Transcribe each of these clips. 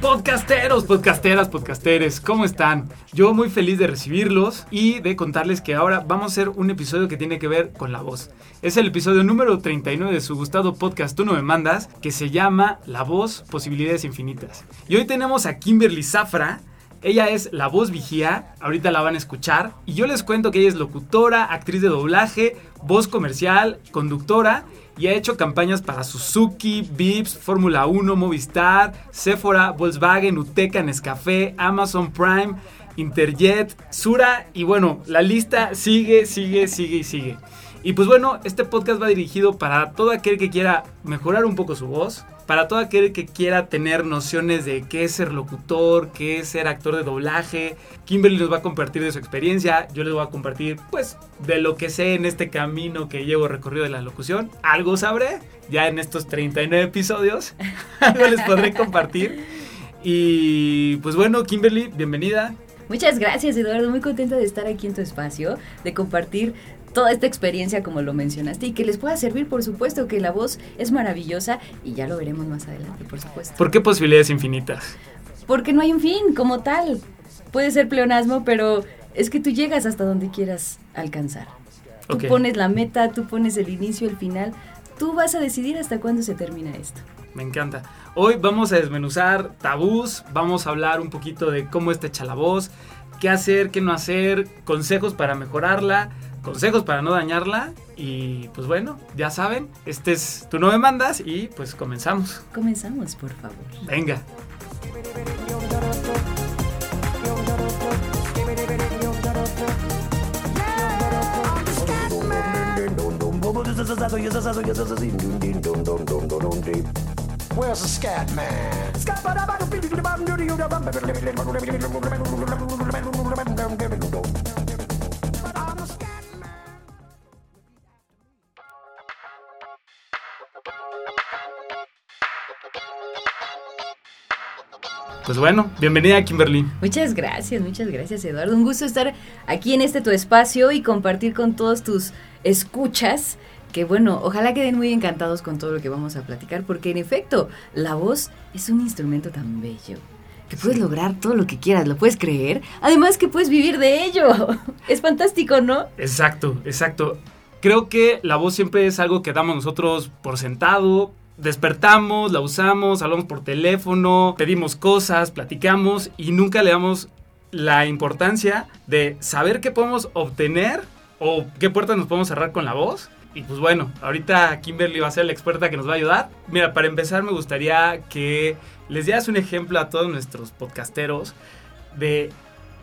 Podcasteros, podcasteras, podcasteres, ¿cómo están? Yo muy feliz de recibirlos y de contarles que ahora vamos a hacer un episodio que tiene que ver con la voz. Es el episodio número 39 de su gustado podcast Tú no me mandas, que se llama La voz, posibilidades infinitas. Y hoy tenemos a Kimberly Zafra. Ella es la voz vigía, ahorita la van a escuchar. Y yo les cuento que ella es locutora, actriz de doblaje, voz comercial, conductora y ha hecho campañas para Suzuki, Vips, Fórmula 1, Movistar, Sephora, Volkswagen, Uteca, Nescafé, Amazon Prime, Interjet, Sura y bueno, la lista sigue, sigue, sigue y sigue. Y pues bueno, este podcast va dirigido para todo aquel que quiera mejorar un poco su voz, para todo aquel que quiera tener nociones de qué es ser locutor, qué es ser actor de doblaje. Kimberly nos va a compartir de su experiencia, yo les voy a compartir pues de lo que sé en este camino que llevo recorrido de la locución. Algo sabré, ya en estos 39 episodios, algo les podré compartir. Y pues bueno, Kimberly, bienvenida. Muchas gracias Eduardo, muy contenta de estar aquí en tu espacio, de compartir toda esta experiencia como lo mencionaste y que les pueda servir, por supuesto, que la voz es maravillosa y ya lo veremos más adelante, por supuesto. ¿Por qué posibilidades infinitas? Porque no hay un fin como tal. Puede ser pleonasmo, pero es que tú llegas hasta donde quieras alcanzar. Tú pones la meta, tú pones el inicio, el final. Tú vas a decidir hasta cuándo se termina esto. Me encanta. Hoy vamos a desmenuzar tabús, vamos a hablar un poquito de cómo está hecha la voz, qué hacer, qué no hacer, consejos para mejorarla, consejos para no dañarla y pues bueno, ya saben, este es Tu No Me Mandas y pues comenzamos. Comenzamos, por favor. Venga. Where's the scat man? Pues bueno, bienvenida Kimberly. Muchas gracias, muchas gracias Eduardo. Un gusto estar aquí en este tu espacio y compartir con todos tus escuchas. Que bueno, ojalá queden muy encantados con todo lo que vamos a platicar, porque en efecto, la voz es un instrumento tan bello. Que puedes lograr todo lo que quieras, ¿lo puedes creer? Además que puedes vivir de ello. Es fantástico, ¿no? Exacto, exacto. Creo que la voz siempre es algo que damos nosotros por sentado. Despertamos, la usamos, hablamos por teléfono, pedimos cosas, platicamos y nunca le damos la importancia de saber qué podemos obtener o qué puertas nos podemos cerrar con la voz. Y pues bueno, ahorita Kimberly va a ser la experta que nos va a ayudar. Mira, para empezar me gustaría que les dieras un ejemplo a todos nuestros podcasteros de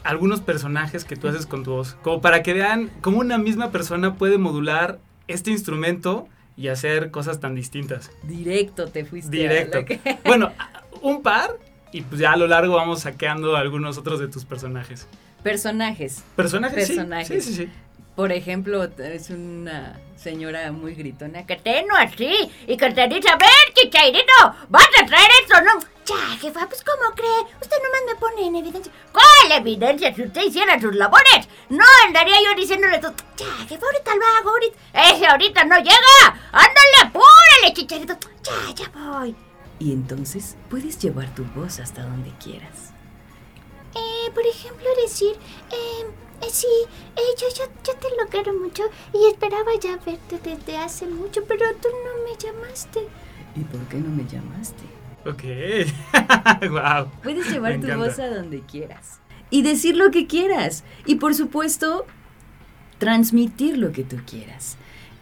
algunos personajes que tú haces con tu voz. Como para que vean cómo una misma persona puede modular este instrumento y hacer cosas tan distintas. Directo te fuiste. a Directo. lo que- Bueno, un par y pues ya a lo largo vamos saqueando algunos otros de tus personajes. Personajes. ¿Personajes? Personajes. Sí, sí, sí. Por ejemplo, es una señora muy gritona que no así y que te dice, a ver, chichairito, vas a traer eso, ¿no? Ya, jefa, pues ¿cómo cree? Usted nomás me pone en evidencia. ¿Cuál evidencia? Si usted hiciera sus labores, no andaría yo diciéndole todo. Ya, jefa, ahorita lo hago, ahorita. Ese ahorita no llega. Ándale, apúrale, chicharito. Ya, ya voy. Y entonces puedes llevar tu voz hasta donde quieras. Eh, por ejemplo, decir, eh, eh, sí, eh, yo, yo, yo te lo quiero mucho y esperaba ya verte desde hace mucho, pero tú no me llamaste. ¿Y por qué no me llamaste? Ok. wow. Puedes llevar Me tu encanta. voz a donde quieras. Y decir lo que quieras. Y por supuesto, transmitir lo que tú quieras.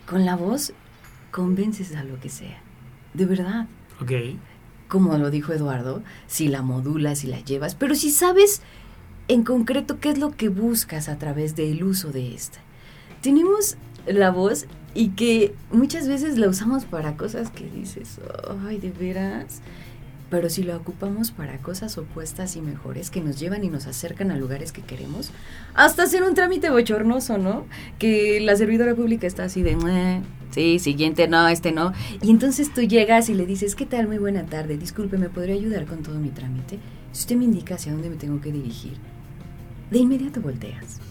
Con la voz convences a lo que sea. De verdad. Ok. Como lo dijo Eduardo, si la modulas y la llevas, pero si sabes en concreto, ¿qué es lo que buscas a través del uso de esta? Tenemos la voz y que muchas veces la usamos para cosas que dices, ay, de veras. Pero si la ocupamos para cosas opuestas y mejores que nos llevan y nos acercan a lugares que queremos, hasta hacer un trámite bochornoso, ¿no? Que la servidora pública está así de, "Eh, sí, siguiente, no, este no. Y entonces tú llegas y le dices, ¿qué tal? Muy buena tarde, disculpe, ¿me podría ayudar con todo mi trámite? Si usted me indica hacia dónde me tengo que dirigir, de inmediato volteas.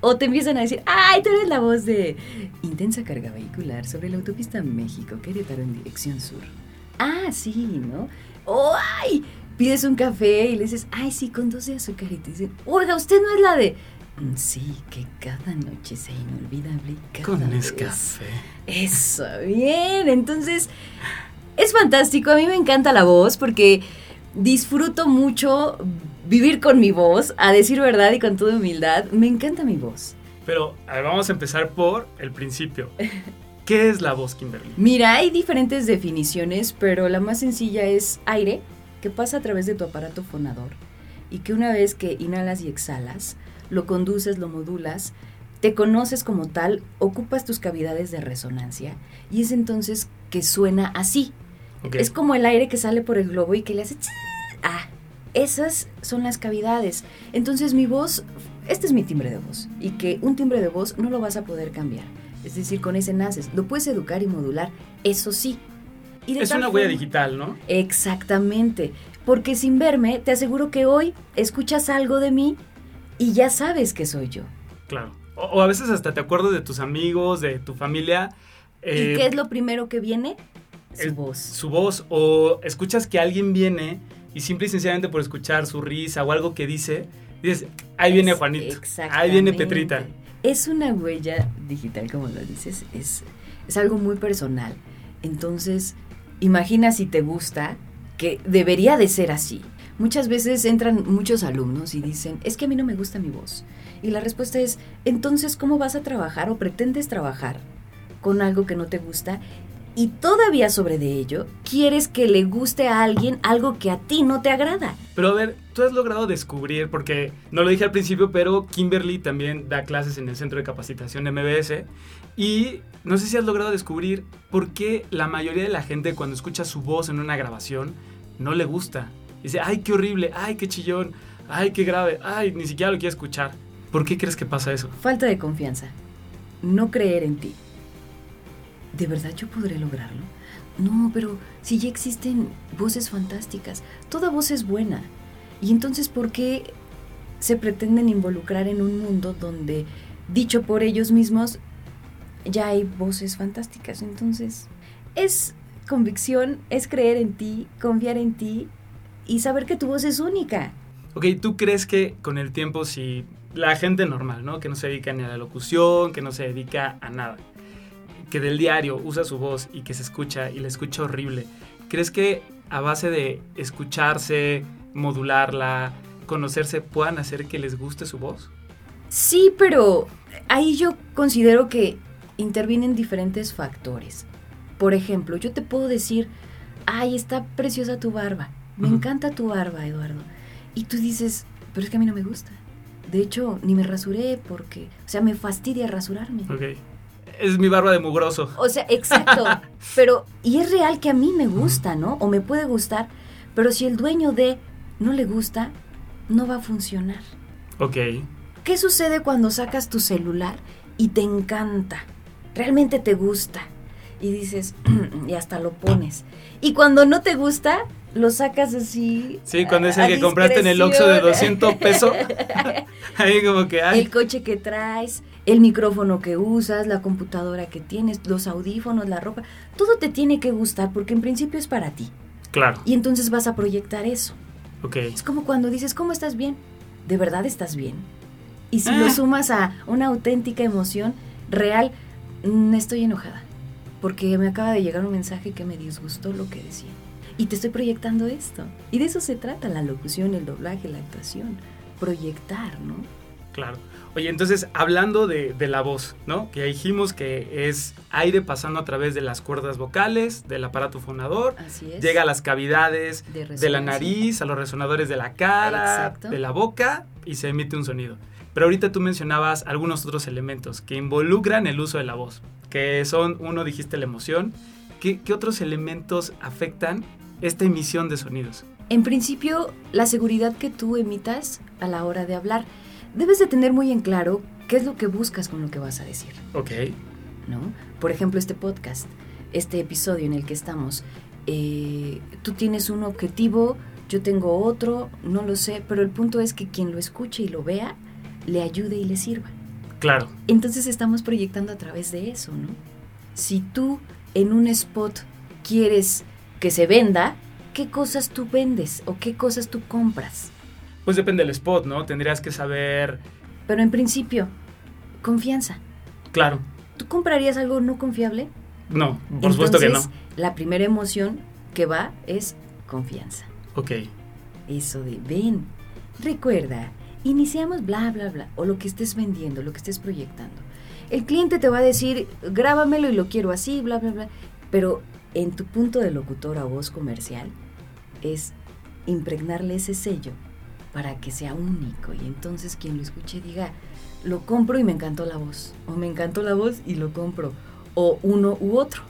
O te empiezan a decir, ay, tú eres la voz de intensa carga vehicular sobre la autopista México-Querétaro en dirección sur. Ah, sí, ¿no? O, ay, pides un café y le dices, ay, sí, con dos de azúcar. Y te dicen, oiga, usted no es la de... "Mm, Sí, que cada noche sea inolvidable. y cada Con vez". Nescafé. Eso, bien. Entonces, es fantástico. A mí me encanta la voz porque disfruto mucho vivir con mi voz, a decir verdad y con toda humildad. Me encanta mi voz. Pero a ver, vamos a empezar por el principio. ¿Qué es la voz, Kimberly? Mira, hay diferentes definiciones, pero la más sencilla es aire que pasa a través de tu aparato fonador y que una vez que inhalas y exhalas, lo conduces, lo modulas, te conoces como tal, ocupas tus cavidades de resonancia y es entonces que suena así. Es como el aire que sale por el globo y que le hace... tss. Ah, esas son las cavidades. Entonces mi voz, este es mi timbre de voz y que un timbre de voz no lo vas a poder cambiar. Es decir, con ese naces. Lo puedes educar y modular, eso sí. Y de Es una huella digital, ¿no? Exactamente. Porque sin verme, te aseguro que hoy escuchas algo de mí y ya sabes que soy yo. Claro. O, o a veces hasta te acuerdas de tus amigos, de tu familia. eh, ¿Y qué es lo primero que viene? Su el- voz. Su voz. O escuchas que alguien viene y simple y sencillamente por escuchar su risa o algo que dice, dices, ahí viene Es- Juanito. Ahí viene Petrita. Es una huella digital, como lo dices, es, es algo muy personal. Entonces, imagina si te gusta, que debería de ser así. Muchas veces entran muchos alumnos y dicen, es que a mí no me gusta mi voz. Y la respuesta es, entonces, ¿cómo vas a trabajar o pretendes trabajar con algo que no te gusta? Y todavía sobre de ello, quieres que le guste a alguien algo que a ti no te agrada. Pero a ver, tú has logrado descubrir, porque no lo dije al principio, pero Kimberly también da clases en el Centro de Capacitación MBS. Y no sé si has logrado descubrir por qué la mayoría de la gente cuando escucha su voz en una grabación no le gusta. Dice, ay, qué horrible, ay, qué chillón, ay, qué grave, ay, ni siquiera lo quiere escuchar. ¿Por qué crees que pasa eso? Falta de confianza. No creer en ti. ¿De verdad yo podré lograrlo? No, pero si ya existen voces fantásticas, toda voz es buena. Y entonces, ¿por qué se pretenden involucrar en un mundo donde, dicho por ellos mismos, ya hay voces fantásticas? Entonces, es convicción, es creer en ti, confiar en ti y saber que tu voz es única. Ok, ¿tú crees que con el tiempo si la gente normal, ¿no? Que no se dedica ni a la locución, que no se dedica a nada, que del diario usa su voz y que se escucha y la escucha horrible, ¿crees que a base de escucharse, modularla, conocerse, puedan hacer que les guste su voz? Sí, pero ahí yo considero que intervienen diferentes factores. Por ejemplo, yo te puedo decir, ay, está preciosa tu barba, me encanta tu barba, Eduardo. Y tú dices, pero es que a mí no me gusta. De hecho, ni me rasuré porque, o sea, me fastidia rasurarme. Ok. Es mi barba de mugroso. O sea, exacto. pero, y es real que a mí me gusta, ¿no? O me puede gustar, pero si el dueño de no le gusta, no va a funcionar. Ok. ¿Qué sucede cuando sacas tu celular y te encanta? Realmente te gusta. Y dices, y hasta lo pones. Y cuando no te gusta, lo sacas así. Sí, cuando es el que compraste en el Oxxo de discreción. 200 pesos. Ahí como que, ay, El coche que traes, el micrófono que usas, la computadora que tienes, los audífonos, la ropa. Todo te tiene que gustar porque en principio es para ti. claro. Y entonces vas a proyectar eso. Ok. Es como cuando dices, ¿cómo estás bien? ¿De verdad estás bien? Y si Ah. lo sumas a una auténtica emoción real, mm, estoy enojada. Porque me acaba de llegar un mensaje que me disgustó lo que decía. Y te estoy proyectando esto. Y de eso se trata la locución, el doblaje, la actuación. Proyectar, ¿no? Claro. Oye, entonces, hablando de, de la voz, ¿no? Que dijimos que es aire pasando a través de las cuerdas vocales, del aparato fonador, Así es. llega a las cavidades De de la nariz, a los resonadores de la cara, Exacto. de la boca y se emite un sonido. Pero ahorita tú mencionabas algunos otros elementos que involucran el uso de la voz, que son, uno dijiste la emoción. ¿Qué, qué otros elementos afectan esta emisión de sonidos? En principio, la seguridad que tú emitas a la hora de hablar. Debes de tener muy en claro qué es lo que buscas con lo que vas a decir, Ok. ¿no? Por ejemplo, este podcast, este episodio en el que estamos. eh, tú tienes un objetivo, yo tengo otro, no lo sé, pero el punto es que quien lo escuche y lo vea, le ayude y le sirva. Claro. Entonces estamos proyectando a través de eso, ¿no? Si tú en un spot quieres que se venda, ¿qué cosas tú vendes o qué cosas tú compras? Pues depende del spot, ¿no? Tendrías que saber. Pero en principio, confianza. Claro. ¿Tú comprarías algo no confiable? No, por supuesto que no. La primera emoción que va es confianza. Ok. Eso de, ven, recuerda, iniciamos bla, bla, bla, o lo que estés vendiendo, lo que estés proyectando. El cliente te va a decir, grábamelo y lo quiero así, bla, bla, bla. Pero en tu punto de locutor a voz comercial es impregnarle ese sello para que sea único y entonces quien lo escuche diga, lo compro y me encantó la voz, o me encantó la voz y lo compro, o uno u otro.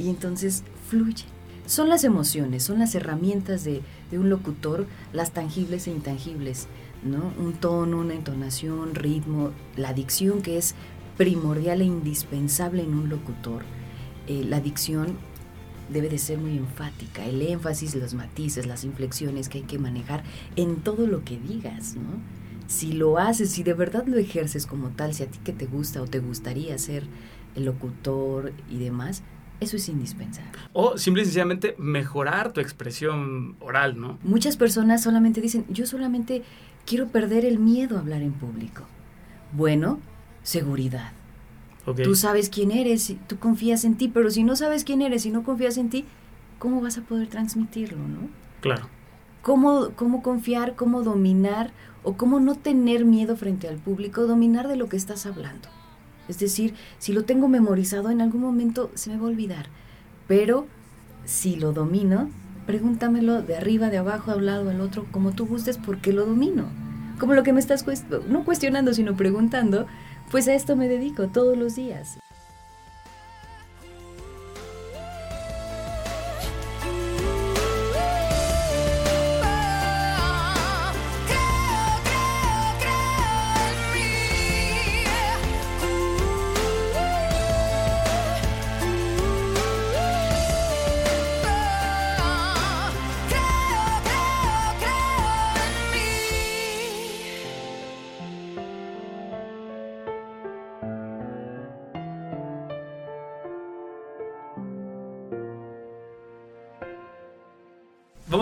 Y entonces fluye. Son las emociones, son las herramientas de, de un locutor, las tangibles e intangibles, ¿no? Un tono, una entonación, ritmo, la dicción que es primordial e indispensable en un locutor. Eh, la dicción debe de ser muy enfática, el énfasis, los matices, las inflexiones que hay que manejar en todo lo que digas, ¿no? Si lo haces, si de verdad lo ejerces como tal, si a ti que te gusta o te gustaría ser el locutor y demás, eso es indispensable. O simple y sencillamente mejorar tu expresión oral, ¿no? Muchas personas solamente dicen, yo solamente quiero perder el miedo a hablar en público. Bueno, seguridad. Tú sabes quién eres, tú confías en ti, pero si no sabes quién eres y no confías en ti, ¿cómo vas a poder transmitirlo, no? Claro. ¿Cómo, cómo confiar, cómo dominar o cómo no tener miedo frente al público, dominar de lo que estás hablando? Es decir, si lo tengo memorizado, en algún momento se me va a olvidar. Pero si lo domino, pregúntamelo de arriba, de abajo, a un lado, al otro, como tú gustes, porque lo domino. Como lo que me estás cuest- no cuestionando, sino preguntando, pues a esto me dedico todos los días.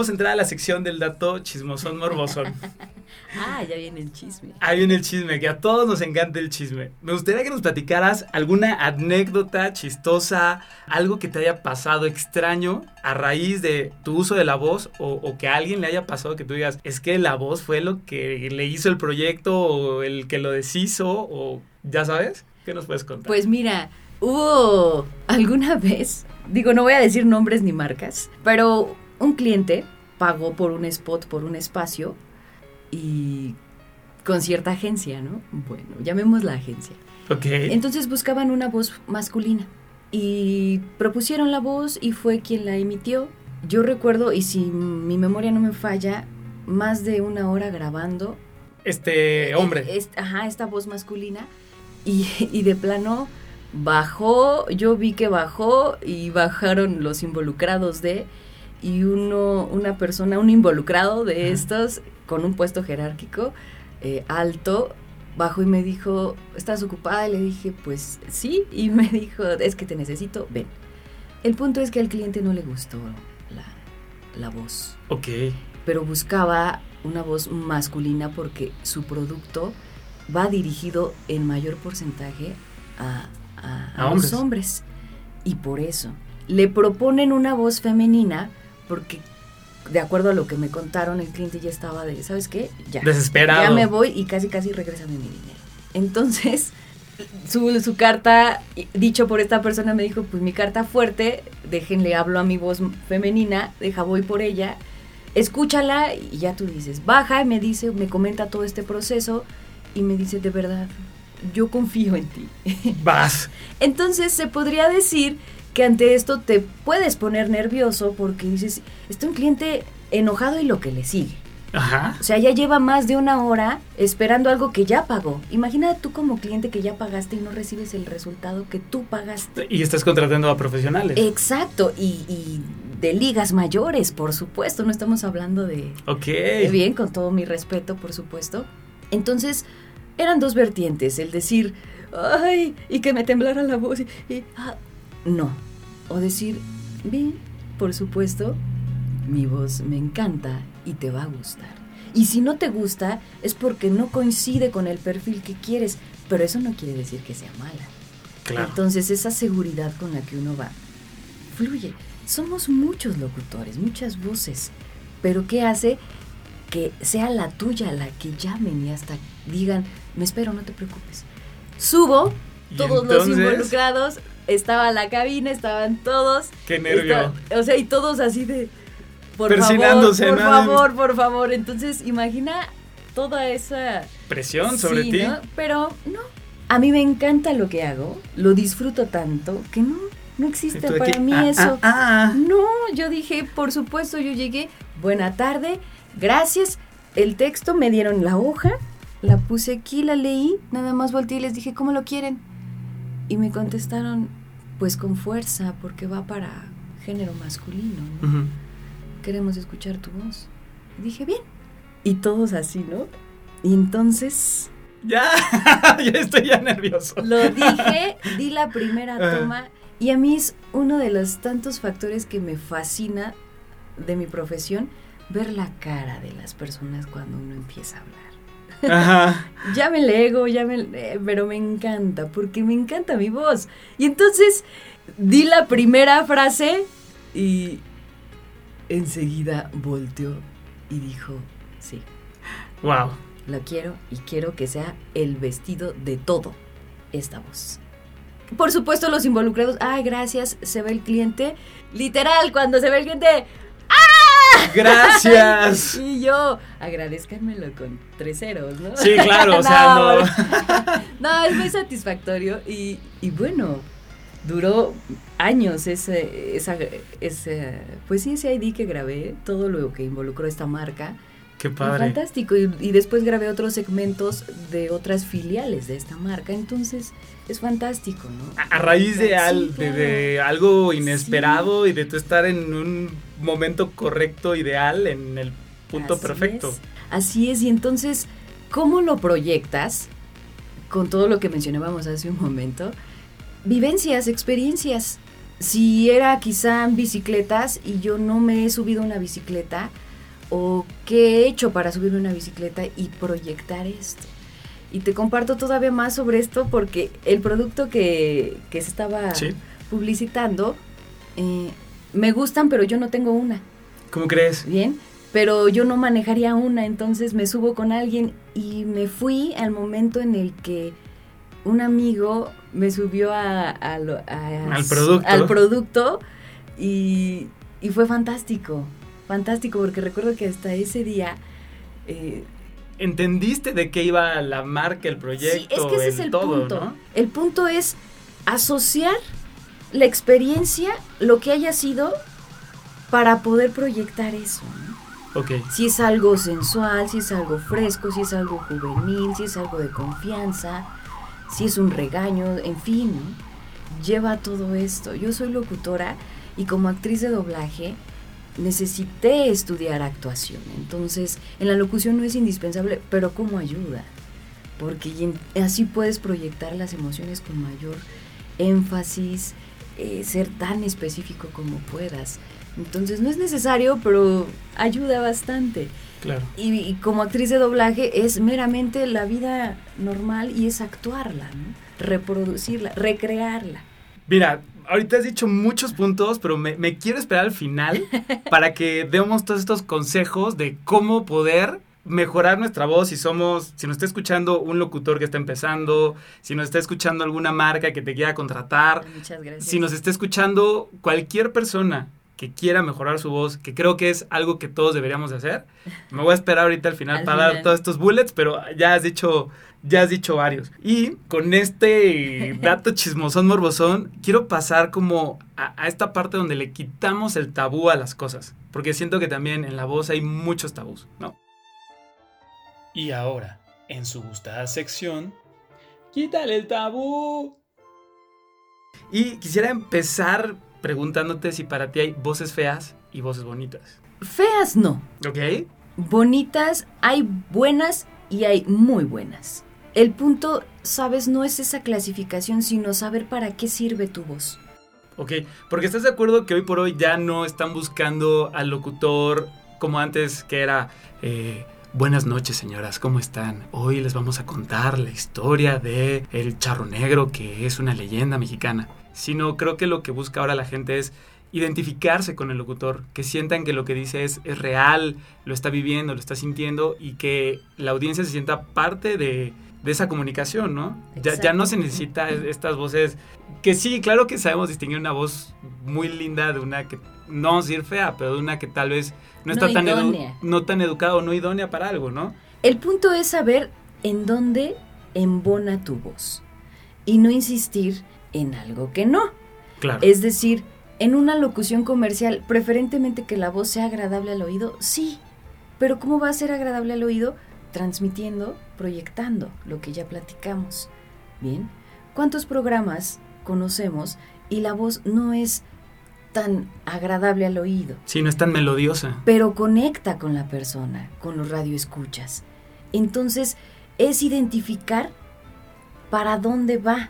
Vamos a entrar a la sección del dato chismosón morbosón. Ah, ya viene el chisme. Ahí viene el chisme, que a todos nos encanta el chisme. Me gustaría que nos platicaras alguna anécdota chistosa, algo que te haya pasado extraño a raíz de tu uso de la voz o, o que a alguien le haya pasado que tú digas, es que la voz fue lo que le hizo el proyecto o el que lo deshizo o ya sabes, ¿qué nos puedes contar? Pues mira, hubo alguna vez, digo, no voy a decir nombres ni marcas, pero un cliente pagó por un spot, por un espacio y con cierta agencia, ¿no? Bueno, llamemos la agencia. ok. Entonces buscaban una voz masculina y propusieron la voz y fue quien la emitió. Yo recuerdo, y si mi memoria no me falla, más de una hora grabando Este hombre. es- ajá, esta voz masculina. Y, y de plano bajó, yo vi que bajó y bajaron los involucrados de, y uno, una persona, un involucrado de Ajá. estos, con un puesto jerárquico eh, alto, bajó y me dijo, ¿estás ocupada? Y le dije, pues sí, y me dijo, es que te necesito, ven. El punto es que al cliente no le gustó la, la voz Ok. pero buscaba una voz masculina porque su producto va dirigido en mayor porcentaje a, a- a A los hombres. hombres. Y por eso le proponen una voz femenina porque de acuerdo a lo que me contaron, el cliente ya estaba de, ¿sabes qué? Ya. Desesperado. Ya me voy y casi, casi regrésame mi dinero. Entonces, su, su carta, dicho por esta persona, me dijo, pues mi carta fuerte, déjenle, hablo a mi voz femenina, deja, voy por ella, escúchala y ya tú dices, baja y me dice, me comenta todo este proceso y me dice, de verdad, yo confío en ti. Vas. Entonces se podría decir que ante esto te puedes poner nervioso porque dices, está un cliente enojado y lo que le sigue. Ajá. O sea, ya lleva más de una hora esperando algo que ya pagó. Imagina tú como cliente que ya pagaste y no recibes el resultado que tú pagaste. Y estás contratando a profesionales. Exacto, y, y de ligas mayores, por supuesto, no estamos hablando de... ok. Bien, con todo mi respeto, por supuesto. Entonces, eran dos vertientes, el decir, ay, y que me temblara la voz, y, y, ah, no. O decir, bien, por supuesto, mi voz me encanta y te va a gustar. Y si no te gusta, es porque no coincide con el perfil que quieres, pero eso no quiere decir que sea mala. Claro. Entonces, esa seguridad con la que uno va, fluye. Somos muchos locutores, muchas voces, pero ¿qué hace que sea la tuya la que llamen y hasta digan, me espero, no te preocupes? Subo, todos los involucrados, estaba la cabina, estaban todos. Qué nervio. Está- o sea, y todos así de, por favor, por favor, por favor. Entonces, imagina toda esa Presión sobre Sí, ti. ¿no? Pero no. A mí me encanta lo que hago, lo disfruto tanto que no, no existe para mí ah, eso. ah, ah. No, yo dije, por supuesto, yo llegué, buena tarde, gracias. El texto me dieron la hoja, la puse aquí, la leí, nada más volteé y les dije, ¿cómo lo quieren? Y me contestaron, pues con fuerza, porque va para género masculino. queremos escuchar tu voz. Y dije, bien. Y todos así, ¿no? Y entonces Ya, ya estoy ya nervioso. lo dije, di la primera toma y a mí es uno de los tantos factores que me fascina de mi profesión, ver la cara de las personas cuando uno empieza a hablar. Ajá. Ya me ego, ya me... eh, pero me encanta, porque me encanta mi voz. Y entonces di la primera frase y enseguida volteó y dijo, sí, Wow. la quiero y quiero que sea el vestido de todo esta voz. Por supuesto los involucrados, ay, gracias, se ve el cliente. Literal, cuando se ve el cliente, Gracias. y yo, agradezcanmelo con tres ceros, ¿no? Sí, claro, o sea, no. No, es muy satisfactorio y, y bueno, duró años ese, esa, ese, pues sí, ese ID que grabé, todo lo que involucró esta marca. Qué padre. Fantástico. Y, y después grabé otros segmentos de otras filiales de esta marca. Entonces, es fantástico, ¿no? A, a raíz de, Sí, al- de- claro. de algo inesperado y de tú estar en un momento correcto, ideal, en el punto Así perfecto. es. Así es. Y entonces, ¿cómo lo proyectas? Con todo lo que mencionábamos hace un momento. Vivencias, experiencias. Si era quizá bicicletas y yo no me he subido una bicicleta, o qué he hecho para subirme una bicicleta y proyectar esto. Y te comparto todavía más sobre esto porque el producto que, que se estaba Sí. publicitando, eh, me gustan, pero yo no tengo una. ¿Cómo crees? Bien, pero yo no manejaría una, entonces me subo con alguien y me fui al momento en el que un amigo me subió a, a lo- a- Al producto. al producto y, y fue fantástico, fantástico, porque recuerdo que hasta ese día... eh, ¿Entendiste de qué iba la marca, el proyecto, sí, es que ese el, es el todo, punto. ¿no? El punto es asociar la experiencia, lo que haya sido, para poder proyectar eso. ¿no? Ok. si es algo sensual, si es algo fresco, si es algo juvenil, si es algo de confianza, si es un regaño, en fin, ¿no? lleva todo esto. Yo soy locutora y como actriz de doblaje necesité estudiar actuación. Entonces, en la locución no es indispensable, pero como ayuda. Porque así puedes proyectar las emociones con mayor énfasis, eh, ser tan específico como puedas. Entonces no es necesario, pero ayuda bastante. Claro. Y, y como actriz de doblaje es meramente la vida normal y es actuarla, ¿no? reproducirla, recrearla. Mira, ahorita has dicho muchos puntos, pero me, me quiero esperar al final para que demos todos estos consejos de cómo poder mejorar nuestra voz si somos, si nos está escuchando un locutor que está empezando, si nos está escuchando alguna marca que te quiera contratar, Muchas gracias. si nos está escuchando cualquier persona que quiera mejorar su voz, que creo que es algo que todos deberíamos de hacer. Me voy a esperar ahorita al final Al para dar final. todos estos bullets, pero ya has dicho, ya has dicho varios. Y con este dato chismosón morbosón, quiero pasar como a, a esta parte donde le quitamos el tabú a las cosas, porque siento que también en la voz hay muchos tabús, ¿no? Y ahora, en su gustada sección, quítale el tabú. Y quisiera empezar preguntándote si para ti hay voces feas y voces bonitas. Feas no. ¿Ok? Bonitas, hay buenas y hay muy buenas. El punto, sabes, no es esa clasificación, sino saber para qué sirve tu voz. Ok, porque estás de acuerdo que hoy por hoy ya no están buscando al locutor como antes que era... eh, Buenas noches señoras, ¿cómo están? Hoy les vamos a contar la historia de El Charro Negro, que es una leyenda mexicana. Sino creo que lo que busca ahora la gente es identificarse con el locutor, que sientan que lo que dice es, es real, lo está viviendo, lo está sintiendo y que la audiencia se sienta parte de, de esa comunicación, ¿no? Ya, ya no se necesita estas voces que sí, claro que sabemos distinguir una voz muy linda de una que no vamos a decir fea, pero de una que tal vez no está No tan, edu- no tan educada o no idónea para algo, ¿no? El punto es saber en dónde embona tu voz y no insistir en algo que no. Claro. Es decir, en una locución comercial, preferentemente que la voz sea agradable al oído, sí. Pero ¿cómo va a ser agradable al oído? Transmitiendo, proyectando lo que ya platicamos. Bien, ¿cuántos programas conocemos y la voz no es tan agradable al oído? Sí, no es tan melodiosa. pero conecta con la persona, con los radioescuchas. Entonces, es identificar para dónde va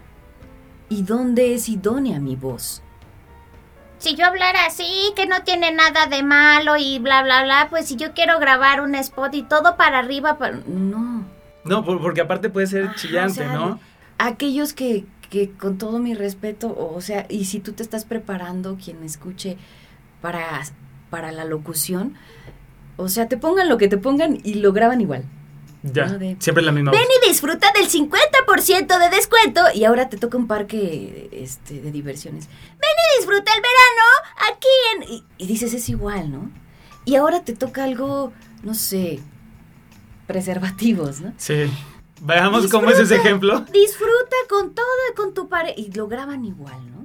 y dónde es idónea mi voz. Si yo hablara así, que no tiene nada de malo y bla, bla, bla, pues si yo quiero grabar un spot y todo para arriba, para... No. No, por- porque aparte puede ser Ajá, chillante, o sea, ¿no? Aquellos que, que con todo mi respeto, o sea, y si tú te estás preparando, quien escuche para, para la locución, o sea, te pongan lo que te pongan y lo graban igual. Ya, no, de- siempre la misma voz. Ven y disfruta del 50% de descuento Y ahora te toca un parque este, de diversiones. y disfruta el verano aquí en... Y, y dices, es igual, ¿no? Y ahora te toca algo, no sé, preservativos, ¿no? Sí. Veamos cómo es ese ejemplo. Disfruta con todo, con tu pareja. Y lo graban igual, ¿no?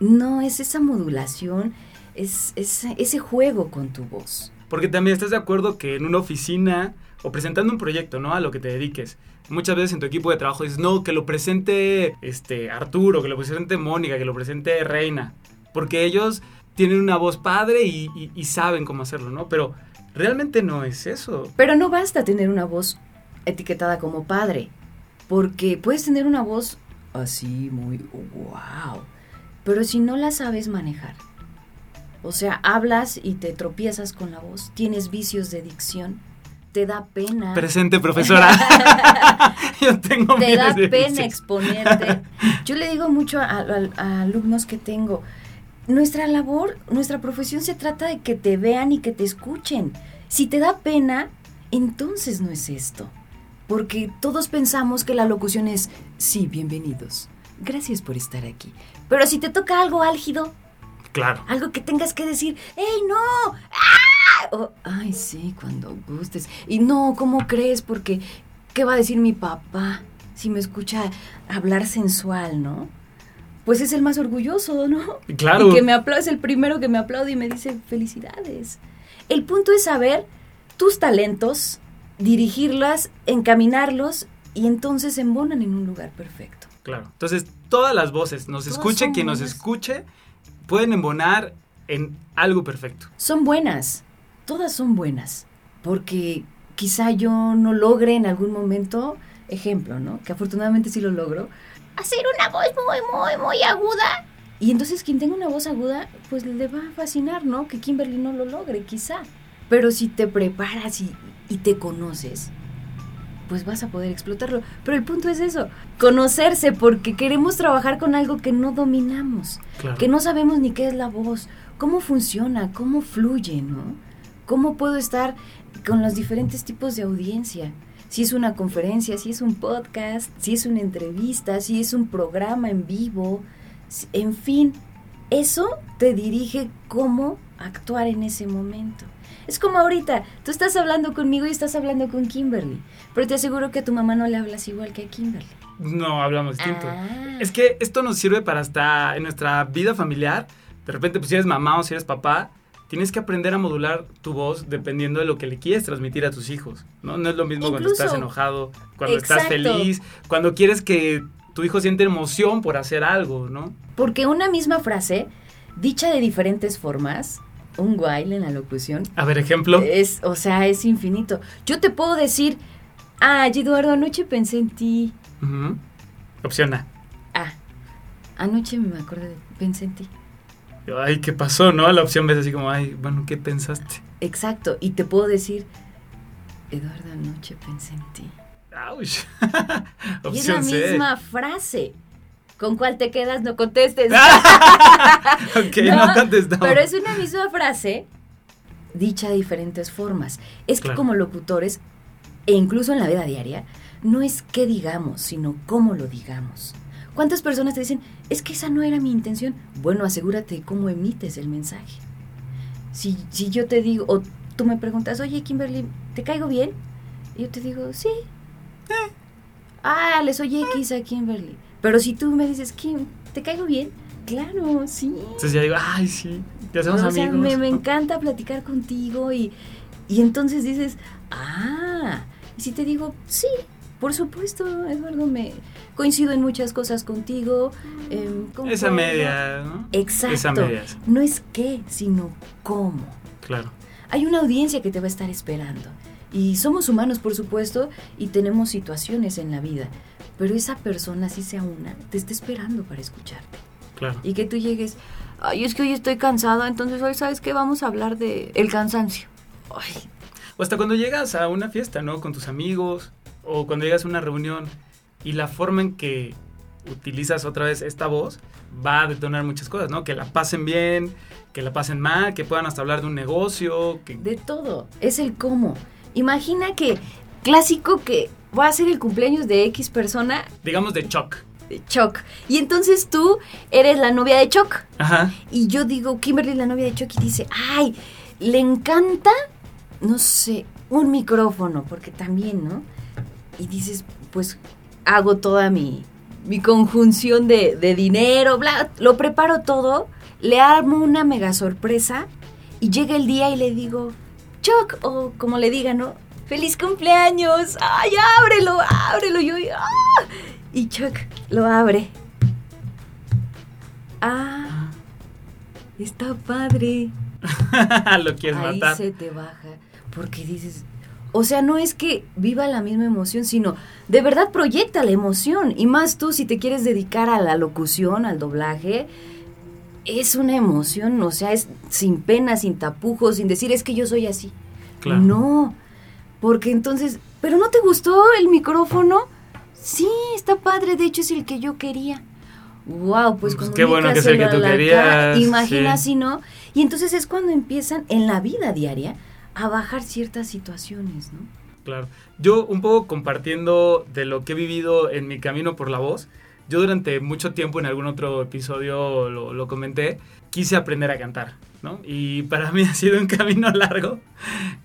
No, es esa modulación, es, es ese juego con tu voz. Porque también estás de acuerdo que en una oficina o presentando un proyecto, ¿no? A lo que te dediques. Muchas veces en tu equipo de trabajo dices, no, que lo presente este Arturo, que lo presente Mónica, que lo presente Reina. Porque ellos tienen una voz padre y, y- y saben cómo hacerlo, ¿no? Pero realmente no es eso. Pero no basta tener una voz etiquetada como padre, porque puedes tener una voz así muy wow, pero si no la sabes manejar, o sea, hablas y te tropiezas con la voz, tienes vicios de dicción, te da pena, Presente, profesora. Yo tengo te da de pena vicios. exponerte. Yo le digo mucho a, a- a alumnos que tengo, nuestra labor, nuestra profesión se trata de que te vean y que te escuchen. Si te da pena, entonces no es esto. Porque todos pensamos que la locución es, sí, bienvenidos. Gracias por estar aquí. Pero si te toca algo álgido, Claro. algo que tengas que decir, ¡Ey, no! ¡Ah! O, Ay, sí, cuando gustes. Y no, ¿cómo crees? Porque, ¿qué va a decir mi papá si me escucha hablar sensual, no? Pues es el más orgulloso, ¿no? Claro. Y que me aplaude, es el primero que me aplaude y me dice felicidades. El punto es saber tus talentos, dirigirlas, encaminarlos y entonces embonan en un lugar perfecto. Claro. Entonces, todas las voces, nos Todas escuche son quien nos buenas. escuche, pueden embonar en algo perfecto. Son buenas, todas son buenas, porque quizá yo no logre en algún momento, ejemplo, ¿no? Que afortunadamente sí lo logro. hacer una voz muy, muy, muy aguda. Y entonces quien tenga una voz aguda, pues le va a fascinar, ¿no? Que Kimberly no lo logre, quizá. Pero si te preparas y, y te conoces, pues vas a poder explotarlo. Pero el punto es eso, conocerse porque queremos trabajar con algo que no dominamos, Claro. que no sabemos ni qué es la voz, cómo funciona, cómo fluye, ¿no? ¿Cómo puedo estar con los diferentes tipos de audiencia? Si es una conferencia, si es un podcast, si es una entrevista, si es un programa en vivo, en fin, eso te dirige cómo actuar en ese momento. Es como ahorita, tú estás hablando conmigo y estás hablando con Kimberly, pero te aseguro que a tu mamá no le hablas igual que a Kimberly. No, hablamos distinto. Ah. Es que esto nos sirve para hasta en nuestra vida familiar. De repente, pues si eres mamá o si eres papá, tienes que aprender a modular tu voz dependiendo de lo que le quieres transmitir a tus hijos. No, no es lo mismo cuando estás enojado, cuando estás feliz, cuando quieres que tu hijo siente emoción por hacer algo, ¿no? Porque una misma frase, dicha de diferentes formas, un while en la locución, A ver, ejemplo. es, o sea, es infinito. Yo te puedo decir, ah, Eduardo, anoche pensé en ti. Opción A. Ah, anoche me acordé, de- pensé en ti. Ay, ¿qué pasó, no? La opción B es así como, ay, bueno, ¿qué pensaste? Exacto, y te puedo decir, Eduardo, anoche pensé en ti. Ouch. y es la opción C. misma frase. ¿Con cuál te quedas? No contestes. ok, no, contestamos. Pero es una misma frase dicha de diferentes formas. Es que como locutores, e incluso en la vida diaria, no es qué digamos, sino cómo lo digamos. ¿Cuántas personas te dicen, es que esa no era mi intención? Bueno, asegúrate de cómo emites el mensaje. Si, si yo te digo, o tú me preguntas, oye, Kimberly, ¿te caigo bien? Y yo te digo, sí. Ah, le soy X a Kimberly. Pero si tú me dices, Kim, ¿te caigo bien? Claro, sí. Entonces ya digo, ay, sí, ya somos O sea, amigos. me, me encanta platicar contigo y, y entonces dices, ah, y si te digo, sí, por supuesto, Eduardo, me coincido en muchas cosas contigo. em, Esa concuerdo". media, ¿no? Exacto. Esa media, No es qué, sino cómo. claro. Hay una audiencia que te va a estar esperando. Y somos humanos, por supuesto, y tenemos situaciones en la vida. Pero esa persona, si sea una, te está esperando para escucharte. Claro. Y que tú llegues, ay, es que hoy estoy cansada, entonces hoy sabes que vamos a hablar de el cansancio. Ay, O hasta cuando llegas a una fiesta, ¿no? Con tus amigos, o cuando llegas a una reunión, y la forma en que utilizas otra vez esta voz va a detonar muchas cosas, ¿no? Que la pasen bien, que la pasen mal, que puedan hasta hablar de un negocio, que... de todo. Es el cómo. Imagina que, clásico que va a ser el cumpleaños de X persona, digamos de shock. de Choc. Y entonces tú eres la novia de Choc. Ajá. Y yo digo, Kimberly, la novia de Chuck, y dice, ay, le encanta, no sé, un micrófono, porque también, ¿no? Y dices, pues hago toda mi, mi conjunción de, de dinero, bla, lo preparo todo, le armo una mega sorpresa, y llega el día y le digo, Chuck, o como le diga, ¿no? ¡Feliz cumpleaños! ¡Ay, ábrelo, ábrelo! Yo, ¡ah! Y Chuck lo abre. ¡Ah! Está padre. Lo quieres Ahí matar. se te baja. Porque dices. O sea, no es que viva la misma emoción, sino de verdad proyecta la emoción. Y más tú, si te quieres dedicar a la locución, al doblaje, es una emoción. O sea, es sin pena, sin tapujos, sin decir es que yo soy así. Claro. No. Porque entonces. ¿Pero no te gustó el micrófono? Sí, está padre. De hecho, es el que yo quería. Wow, pues, Pues qué bueno que es el que tú querías. Imagina sí. si no. Y entonces es cuando empiezan en la vida diaria a bajar ciertas situaciones, ¿no? Claro. Yo un poco compartiendo de lo que he vivido en mi camino por la voz. Yo durante mucho tiempo en algún otro episodio lo, lo comenté, quise aprender a cantar, Y para mí ha sido un camino largo,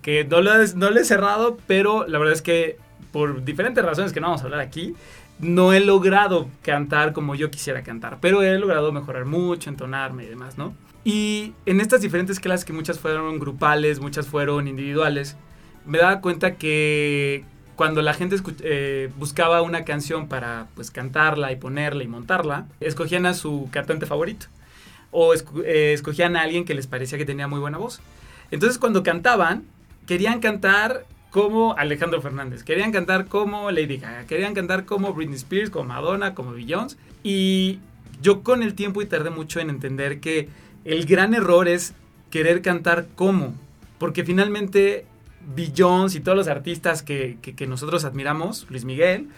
que no lo, he- cerrado, pero la verdad es que por diferentes razones que no vamos a hablar aquí, no he logrado cantar como yo quisiera cantar, pero he logrado mejorar mucho, entonarme y demás, ¿no? Y en estas diferentes clases, que muchas fueron grupales, muchas fueron individuales, me daba cuenta que cuando la gente eh, buscaba una canción para pues cantarla y ponerla y montarla, escogían a su cantante favorito o eh, escogían a alguien que les parecía que tenía muy buena voz. Entonces cuando cantaban, querían cantar como Alejandro Fernández, querían cantar como Lady Gaga, querían cantar como Britney Spears, como Madonna, como Beyoncé. Y yo con el tiempo y tardé mucho en entender que el gran error es querer cantar como, porque finalmente Billions y todos los artistas que, que- que nosotros admiramos, Luis Miguel,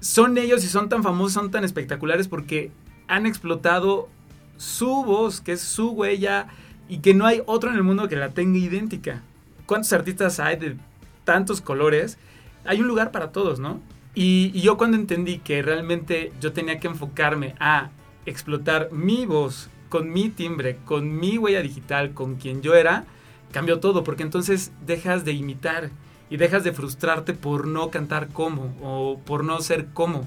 son ellos y son tan famosos, son tan espectaculares porque han explotado su voz, que es su huella y que no hay otro en el mundo que la tenga idéntica. ¿Cuántos artistas hay de tantos colores? Hay un lugar para todos, ¿no? Y, yo cuando entendí que realmente yo tenía que enfocarme a explotar mi voz con mi timbre, con mi huella digital, con quien yo era, cambió todo, porque entonces dejas de imitar y dejas de frustrarte por no cantar como o por no ser como.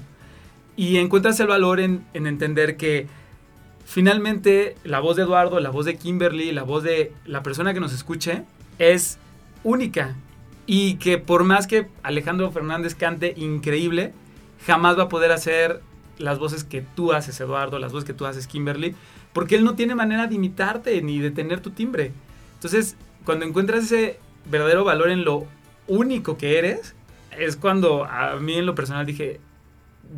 Y encuentras el valor en entender que finalmente la voz de Eduardo, la voz de Kimberly, la voz de la persona que nos escuche es única. Y que por más que Alejandro Fernández cante increíble, jamás va a poder hacer las voces que tú haces, Eduardo, las voces que tú haces, Kimberly, porque él no tiene manera de imitarte ni de tener tu timbre. Entonces, cuando encuentras ese verdadero valor en lo único que eres, es cuando a mí en lo personal dije,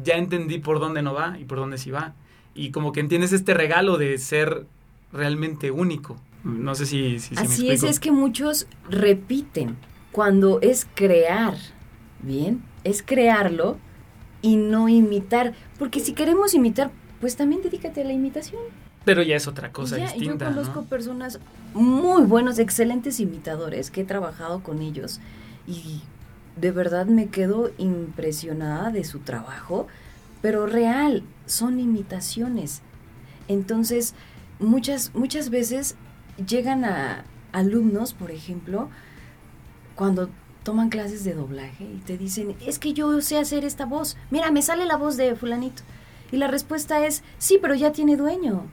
ya entendí por dónde no va y por dónde sí va. Y como que entiendes este regalo de ser realmente único. No sé si, si, si me Así es, es que muchos repiten cuando es crear, ¿bien? Es crearlo y no imitar. Porque si queremos imitar, pues también dedícate a la imitación. Pero ya es otra cosa Ya, distinta, Yo conozco ¿no? personas muy buenos, excelentes imitadores que he trabajado con ellos y de verdad me quedo impresionada de su trabajo, pero real, son imitaciones. Entonces, muchas, muchas veces llegan a alumnos, por ejemplo, cuando toman clases de doblaje y te dicen, es que yo sé hacer esta voz, mira, me sale la voz de fulanito. Y la respuesta es, sí, pero ya tiene dueño.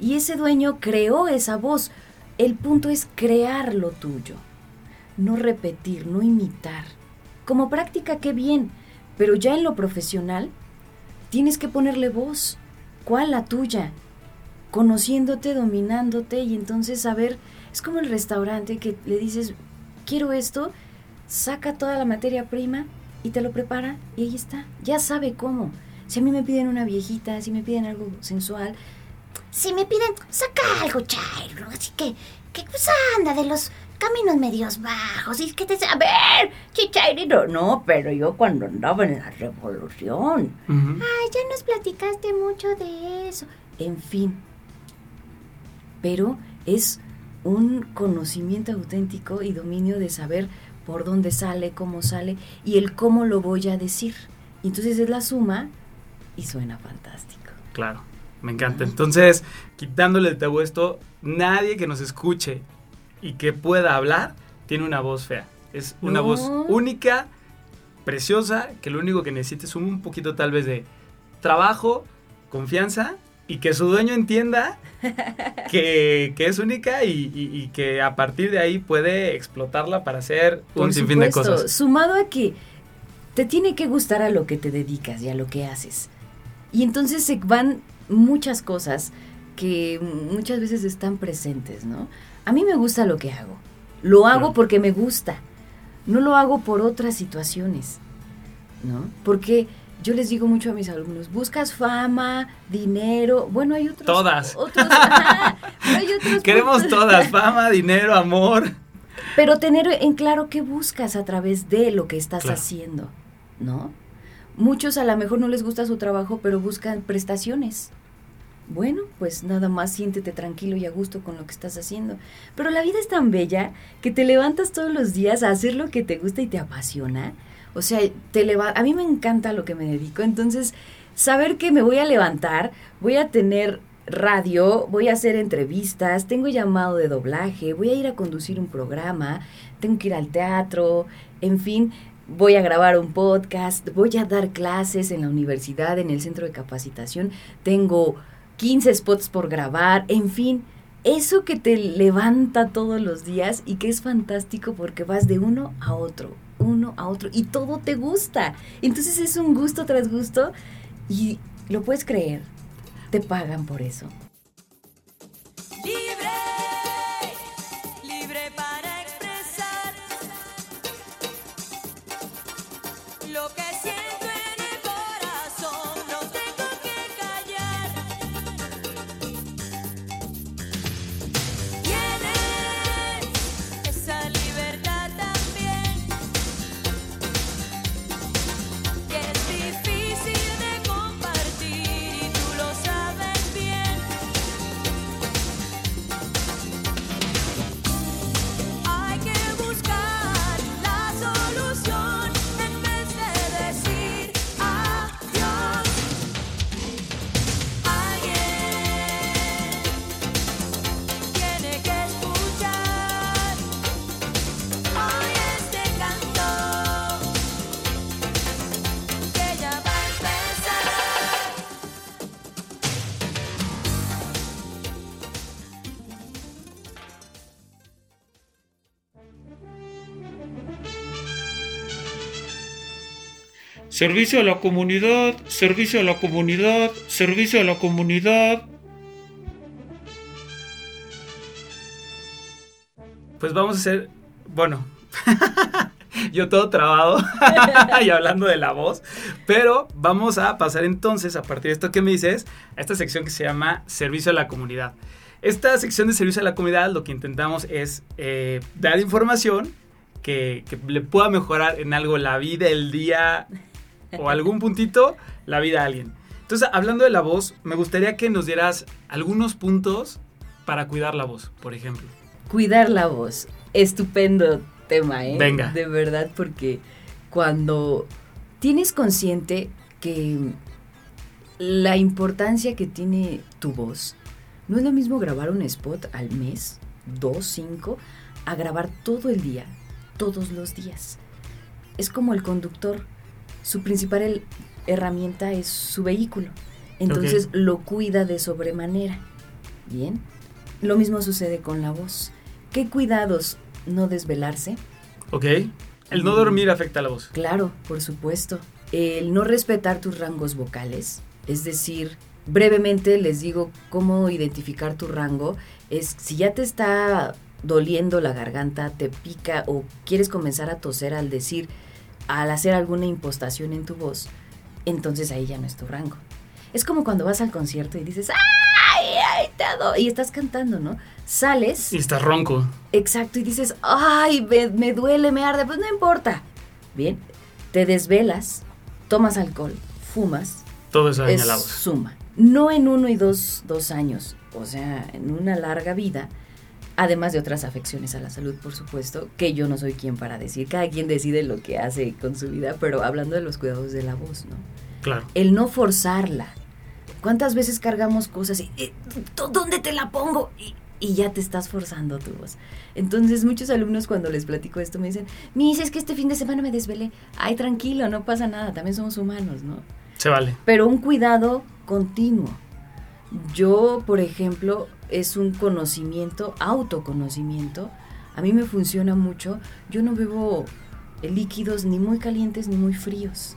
Y ese dueño creó esa voz. El punto es crear lo tuyo, no repetir, no imitar. Como práctica, qué bien, pero ya en lo profesional tienes que ponerle voz. ¿Cuál la tuya? Conociéndote, dominándote y entonces saber, es como el restaurante que le dices, quiero esto, saca toda la materia prima y te lo prepara y ahí está, ya sabe cómo. Si a mí me piden una viejita, si me piden algo sensual, Si me piden, saca algo chairo, así que, que pues anda de los caminos medios bajos y que te dice, a ver, chichairito. No, pero yo cuando andaba en la revolución. Ay, ya nos platicaste mucho de eso. en fin. Pero es un conocimiento auténtico y dominio de saber por dónde sale, cómo sale y el cómo lo voy a decir. Y entonces es la suma y suena fantástico. Claro, me encanta. Entonces, quitándole el tabú esto, nadie que nos escuche y que pueda hablar tiene una voz fea. Es una No. voz única, preciosa, que lo único que necesita es un poquito tal vez de trabajo, confianza y que su dueño entienda que, que es única y, y- y que a partir de ahí puede explotarla para hacer un sinfín de cosas. Sumado a que te tiene que gustar a lo que te dedicas y a lo que haces. Y entonces se van muchas cosas que muchas veces están presentes, ¿no? A mí me gusta lo que hago. Lo hago Claro. porque me gusta. No lo hago por otras situaciones, ¿no? Porque yo les digo mucho a mis alumnos, buscas fama, dinero, bueno, hay otros... Todas. Otros, ajá, pero hay otros Queremos puntos. todas, fama, dinero, amor. Pero tener en claro qué buscas a través de lo que estás Claro. haciendo, ¿no? Muchos a lo mejor no les gusta su trabajo, pero buscan prestaciones. Bueno, pues nada más siéntete tranquilo y a gusto con lo que estás haciendo. Pero la vida es tan bella que te levantas todos los días a hacer lo que te gusta y te apasiona. O sea, te leva a mí me encanta lo que me dedico, entonces saber que me voy a levantar, voy a tener radio, voy a hacer entrevistas, tengo llamado de doblaje, voy a ir a conducir un programa, tengo que ir al teatro, en fin, voy a grabar un podcast, voy a dar clases en la universidad, en el centro de capacitación, tengo 15 spots por grabar, en fin, eso que te levanta todos los días y que es fantástico porque vas de uno a otro, uno a otro y todo te gusta. Entonces es un gusto tras gusto y lo puedes creer, te pagan por eso. Servicio a la comunidad, servicio a la comunidad, servicio a la comunidad. Pues vamos a hacer, bueno, yo todo trabado y hablando de la voz, pero vamos a pasar entonces, a partir de esto que me dices, a esta sección que se llama Servicio a la Comunidad. Esta sección de Servicio a la Comunidad lo que intentamos es eh, dar información que, que le pueda mejorar en algo la vida, el día o algún puntito, la vida a alguien. Entonces, hablando de la voz, me gustaría que nos dieras algunos puntos para cuidar la voz, por ejemplo. Cuidar la voz. Estupendo tema, ¿eh? Venga. De verdad, porque cuando tienes consciente que la importancia que tiene tu voz, no es lo mismo grabar un spot al mes, dos, cinco, a grabar todo el día, todos los días. Es como el conductor. Su principal herramienta es su vehículo. Entonces lo cuida de sobremanera. Bien. Lo mismo sucede con la voz. ¿Qué cuidados? No desvelarse. ¿Ok? El no dormir afecta a la voz. Claro, por supuesto. El no respetar tus rangos vocales. Es decir, brevemente les digo cómo identificar tu rango. Es si ya te está doliendo la garganta, te pica o quieres comenzar a toser al decir, al hacer alguna impostación en tu voz, entonces ahí ya no es tu rango. Es como cuando vas al concierto y dices, ¡ay, ay, te adoro! Y estás cantando, ¿no? Sales Y estás ronco. Exacto, y dices, ay, me, me duele, me arde, pues no importa. Bien, te desvelas, tomas alcohol, fumas, Todo eso es suma. No en uno y dos, dos años, o sea, en una larga vida, además de otras afecciones a la salud, por supuesto, que yo no soy quien para decir, cada quien decide lo que hace con su vida, pero hablando de los cuidados de la voz, ¿no? Claro. El no forzarla. ¿Cuántas veces cargamos cosas y, eh, ¿dó- ¿dónde te la pongo? Y, y ya te estás forzando tu voz. Entonces muchos alumnos cuando les platico esto me dicen, Miss, es que este fin de semana me desvelé. Ay, tranquilo, no pasa nada, también somos humanos, ¿no? Se vale. Pero un cuidado continuo. Yo, por ejemplo, es un conocimiento, autoconocimiento. A mí me funciona mucho. Yo no bebo líquidos ni muy calientes ni muy fríos.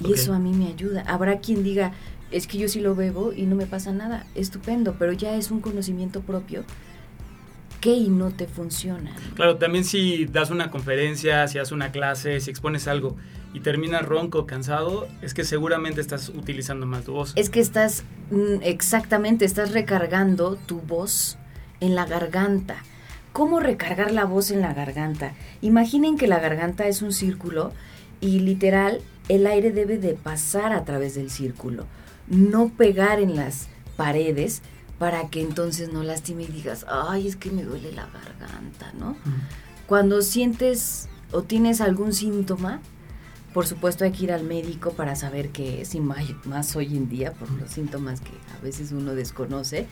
Y eso a mí me ayuda. Habrá quien diga, es que yo sí lo bebo y no me pasa nada. Estupendo, pero ya es un conocimiento propio que y no te funciona. Claro, también si das una conferencia, si haces una clase, si expones algo y terminas ronco, cansado, es que seguramente estás utilizando mal tu voz. Es que estás, mm, exactamente, estás recargando tu voz en la garganta. ¿Cómo recargar la voz en la garganta? Imaginen que la garganta es un círculo y literal el aire debe de pasar a través del círculo, no pegar en las paredes para que entonces no lastime y digas, ay, es que me duele la garganta, ¿no? Cuando sientes o tienes algún síntoma, por supuesto hay que ir al médico para saber qué es, y más, más hoy en día por los síntomas que a veces uno desconoce,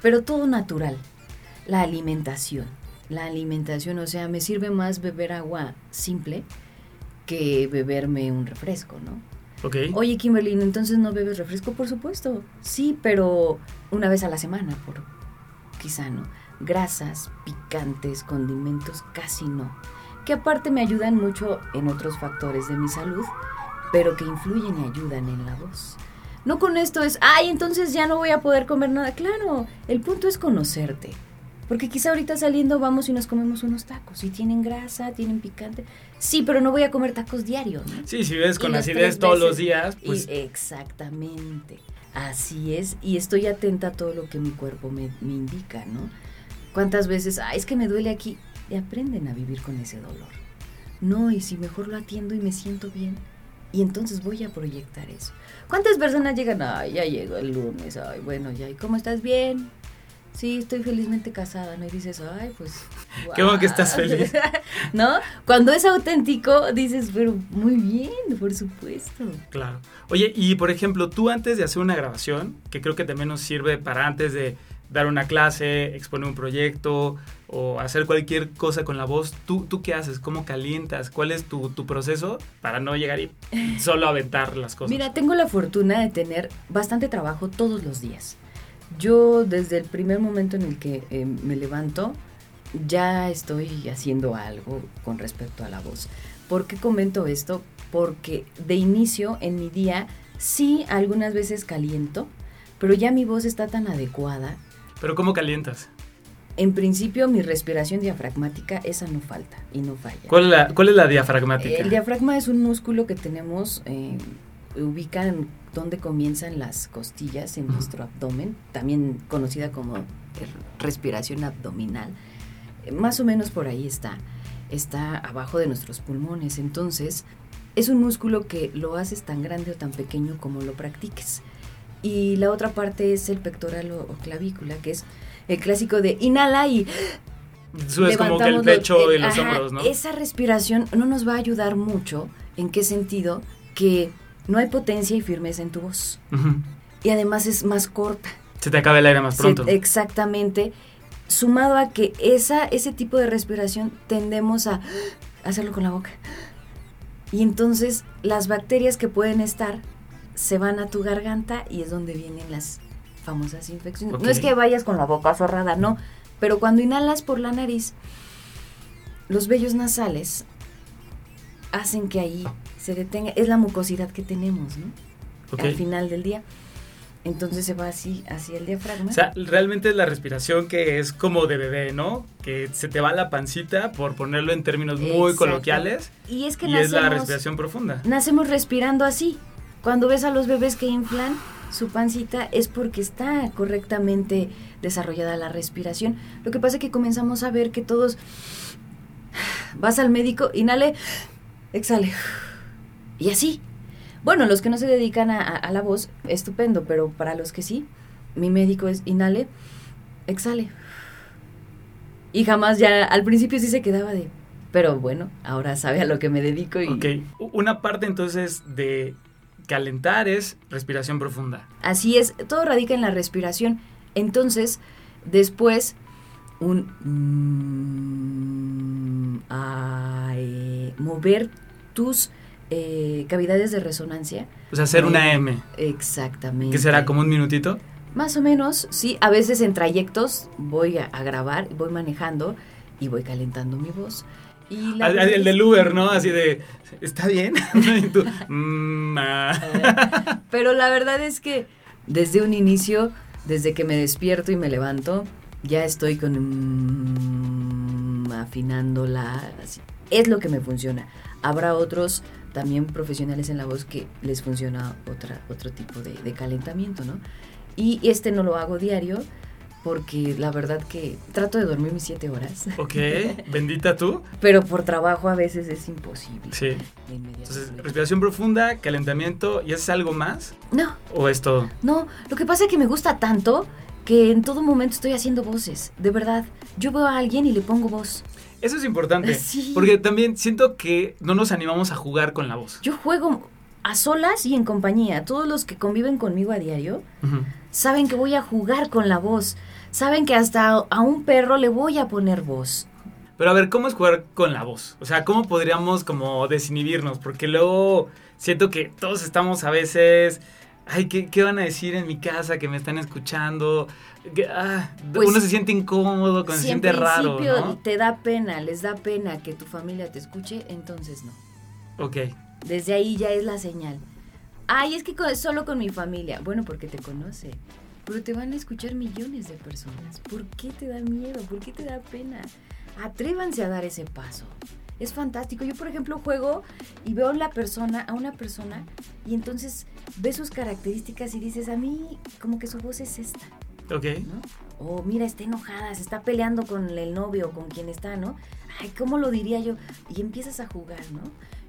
pero todo natural. La alimentación, la alimentación, o sea, me sirve más beber agua simple que beberme un refresco, ¿no? Ok. Oye, Kimberly, entonces no bebes refresco, por supuesto. Sí, pero una vez a la semana, por quizá no. Grasas, picantes, condimentos, casi no. Que aparte me ayudan mucho en otros factores de mi salud, pero que influyen y ayudan en la voz. No con esto es, ay, entonces ya no voy a poder comer nada. Claro, el punto es conocerte. Porque quizá ahorita saliendo vamos y nos comemos unos tacos. Y tienen grasa, tienen picante. Sí, pero no voy a comer tacos diario, ¿no? Sí, si ves Y con las acidez todos los días, Y- pues exactamente. Así es. Y estoy atenta a todo lo que mi cuerpo me, me indica, ¿no? ¿Cuántas veces, ah, es que me duele aquí? Y aprenden a vivir con ese dolor. No, y si mejor lo atiendo y me siento bien. Y entonces voy a proyectar eso. ¿Cuántas personas llegan? Ay, ya llegó el lunes. Ay, bueno, ya. ¿Y cómo estás? Bien. Sí, estoy felizmente casada, ¿no? Y dices, ay, pues... Qué bueno que estás feliz. ¿No? Cuando es auténtico, dices, pero muy bien, por supuesto. claro. Oye, y por ejemplo, tú antes de hacer una grabación, que creo que también nos sirve para antes de dar una clase, exponer un proyecto o hacer cualquier cosa con la voz, ¿tú, tú qué haces? ¿Cómo calientas? ¿Cuál es tu, tu proceso para no llegar y solo aventar las cosas? Mira, tengo la fortuna de tener bastante trabajo todos los días. Yo desde el primer momento en el que eh, me levanto, ya estoy haciendo algo con respecto a la voz. ¿Por qué comento esto? porque de inicio en mi día sí algunas veces caliento, pero ya mi voz está tan adecuada. Pero ¿cómo calientas? En principio mi respiración diafragmática, esa no falta y no falla. ¿Cuál es la, cuál es la diafragmática? El diafragma es un músculo que tenemos, eh, ubica en donde comienzan las costillas en nuestro abdomen, también conocida como eh, respiración abdominal. Más o menos por ahí está, está abajo de nuestros pulmones. Entonces, es un músculo que lo haces tan grande o tan pequeño como lo practiques. Y la otra parte es el pectoral o, o clavícula, que es el clásico de inhala y Subes como que el pecho y los ajá, hombros, ¿no? Esa respiración no nos va a ayudar mucho. ¿En qué sentido? Que no hay potencia y firmeza en tu voz. Y además es más corta. Se te acaba el aire más Se- pronto. exactamente. Sumado a que esa, ese tipo de respiración tendemos a hacerlo con la boca. Y entonces las bacterias que pueden estar se van a tu garganta y es donde vienen las famosas infecciones. No es que vayas con la boca cerrada, no. Pero cuando inhalas por la nariz, los vellos nasales hacen que ahí se detenga. Es la mucosidad que tenemos, ¿no? Al final del día. Entonces se va así hacia el diafragma. O sea, realmente es la respiración que es como de bebé, ¿no? Que se te va la pancita, por ponerlo en términos muy Exacto. coloquiales. y es que Y es la respiración profunda. nacemos respirando así. Cuando ves a los bebés que inflan su pancita es porque está correctamente desarrollada la respiración. Lo que pasa es que comenzamos a ver que todos vas al médico, inhale, exhale. Y así. Bueno, los que no se dedican a, a- a la voz, estupendo, pero para los que sí, mi médico es inhale, exhale. Y jamás ya, al principio sí se quedaba de, pero bueno, ahora sabe a lo que me dedico y... Ok. Una parte entonces de calentar es respiración profunda. Así es, todo radica en la respiración. Entonces, después, un... mm, mover tus eh, cavidades de resonancia. O sea, hacer una Eh, M, Exactamente. que será como un minutito. Más o menos, sí. A veces en trayectos voy a, a grabar, voy manejando y voy calentando mi voz. Y la Al- verdad El del Uber, ¿no? Así de, ¿está bien? tú, "Mm, ah". Pero la verdad es que desde un inicio, desde que me despierto y me levanto, ya estoy con mm, afinándola. así. Es lo que me funciona. Habrá otros también profesionales en la voz que les funciona otra, otro tipo de, de calentamiento, ¿no? Y este no lo hago diario porque la verdad que trato de dormir mis siete horas, ok, bendita tú. pero por trabajo a veces es imposible. Sí. De Entonces, respiración profunda, calentamiento, ¿y es algo más? No, ¿O es todo? No, lo que pasa es que me gusta tanto que en todo momento estoy haciendo voces, de verdad. Yo veo a alguien y le pongo voz. Eso es importante. Sí. Porque también siento que no nos animamos a jugar con la voz. Yo juego a solas y en compañía. Todos los que conviven conmigo a diario saben que voy a jugar con la voz. Saben que hasta a un perro le voy a poner voz. Pero a ver, ¿cómo es jugar con la voz? O sea, ¿cómo podríamos como desinhibirnos? Porque luego siento que todos estamos a veces... Ay, ¿qué, qué van a decir en mi casa que me están escuchando? Que, ah, Pues, uno se siente incómodo, se si en siente raro, principio ¿no? te da pena, les da pena que tu familia te escuche, entonces no. Ok. Desde ahí ya es la señal. Ay, es que solo con mi familia. Bueno, porque te conoce. Pero te van a escuchar millones de personas. ¿Por qué te da miedo? ¿Por qué te da pena? Atrévanse a dar ese paso. Es fantástico. Yo, por ejemplo, juego y veo a la persona, a una persona, y entonces ves sus características y dices, a mí como que su voz es esta. Ok. ¿no? O mira, está enojada, se está peleando con el novio o con quien está, ¿no? Ay, ¿cómo lo diría yo? Y empiezas a jugar, ¿no?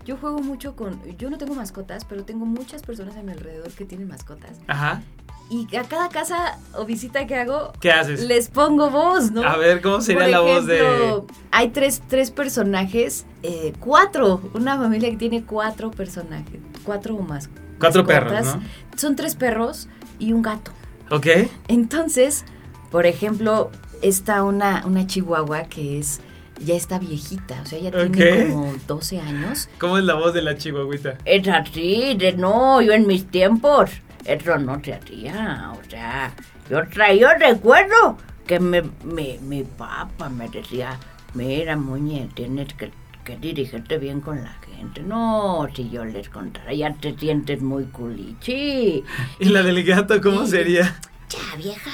Yo juego mucho con, yo no tengo mascotas, pero tengo muchas personas a mi alrededor que tienen mascotas. Ajá. Y a cada casa o visita que hago, ¿Qué haces? les pongo voz, ¿no? A ver, ¿cómo sería Por la voz de...? Hay tres, tres personajes, eh, cuatro, una familia que tiene cuatro personajes, cuatro o más. Cuatro mascotas. perros, ¿no? Son tres perros y un gato. Ok. Entonces, por ejemplo, está una, una chihuahua que es ya está viejita, o sea, ya tiene como 12 años. ¿Cómo es la voz de la chihuahuita? Es así, de no, yo en mis tiempos, eso no se hacía, o sea, yo traía recuerdo que me, me- mi papá me decía, mira, muñe, tienes que que dirigirte bien con la gente. No, si yo les contara, ya te sientes muy culichi. ¿Y la del gato cómo sería? Ya, vieja.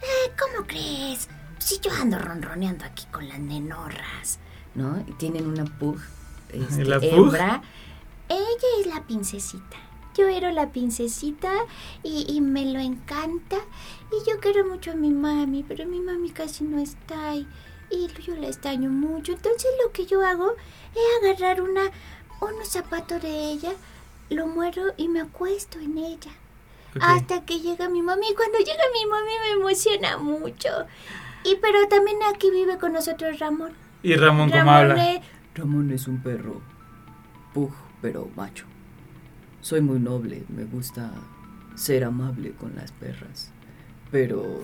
Eh, ¿Cómo crees? Si yo ando ronroneando aquí con las nenorras. ¿no? Y tienen una pug este, ¿La pug? hembra. Ella es la princesita. Yo era la princesita y, y me lo encanta. Y yo quiero mucho a mi mami, pero mi mami casi no está y, y yo la extraño mucho. Entonces lo que yo hago es agarrar una, unos zapatos de ella, lo muero y me acuesto en ella. Hasta que llega mi mami. Y cuando llega mi mami me emociona mucho. Y pero también aquí vive con nosotros Ramón. ¿Y Ramón cómo Ramón habla? es- Ramón es un perro pug, pero macho. Soy muy noble, me gusta ser amable con las perras, pero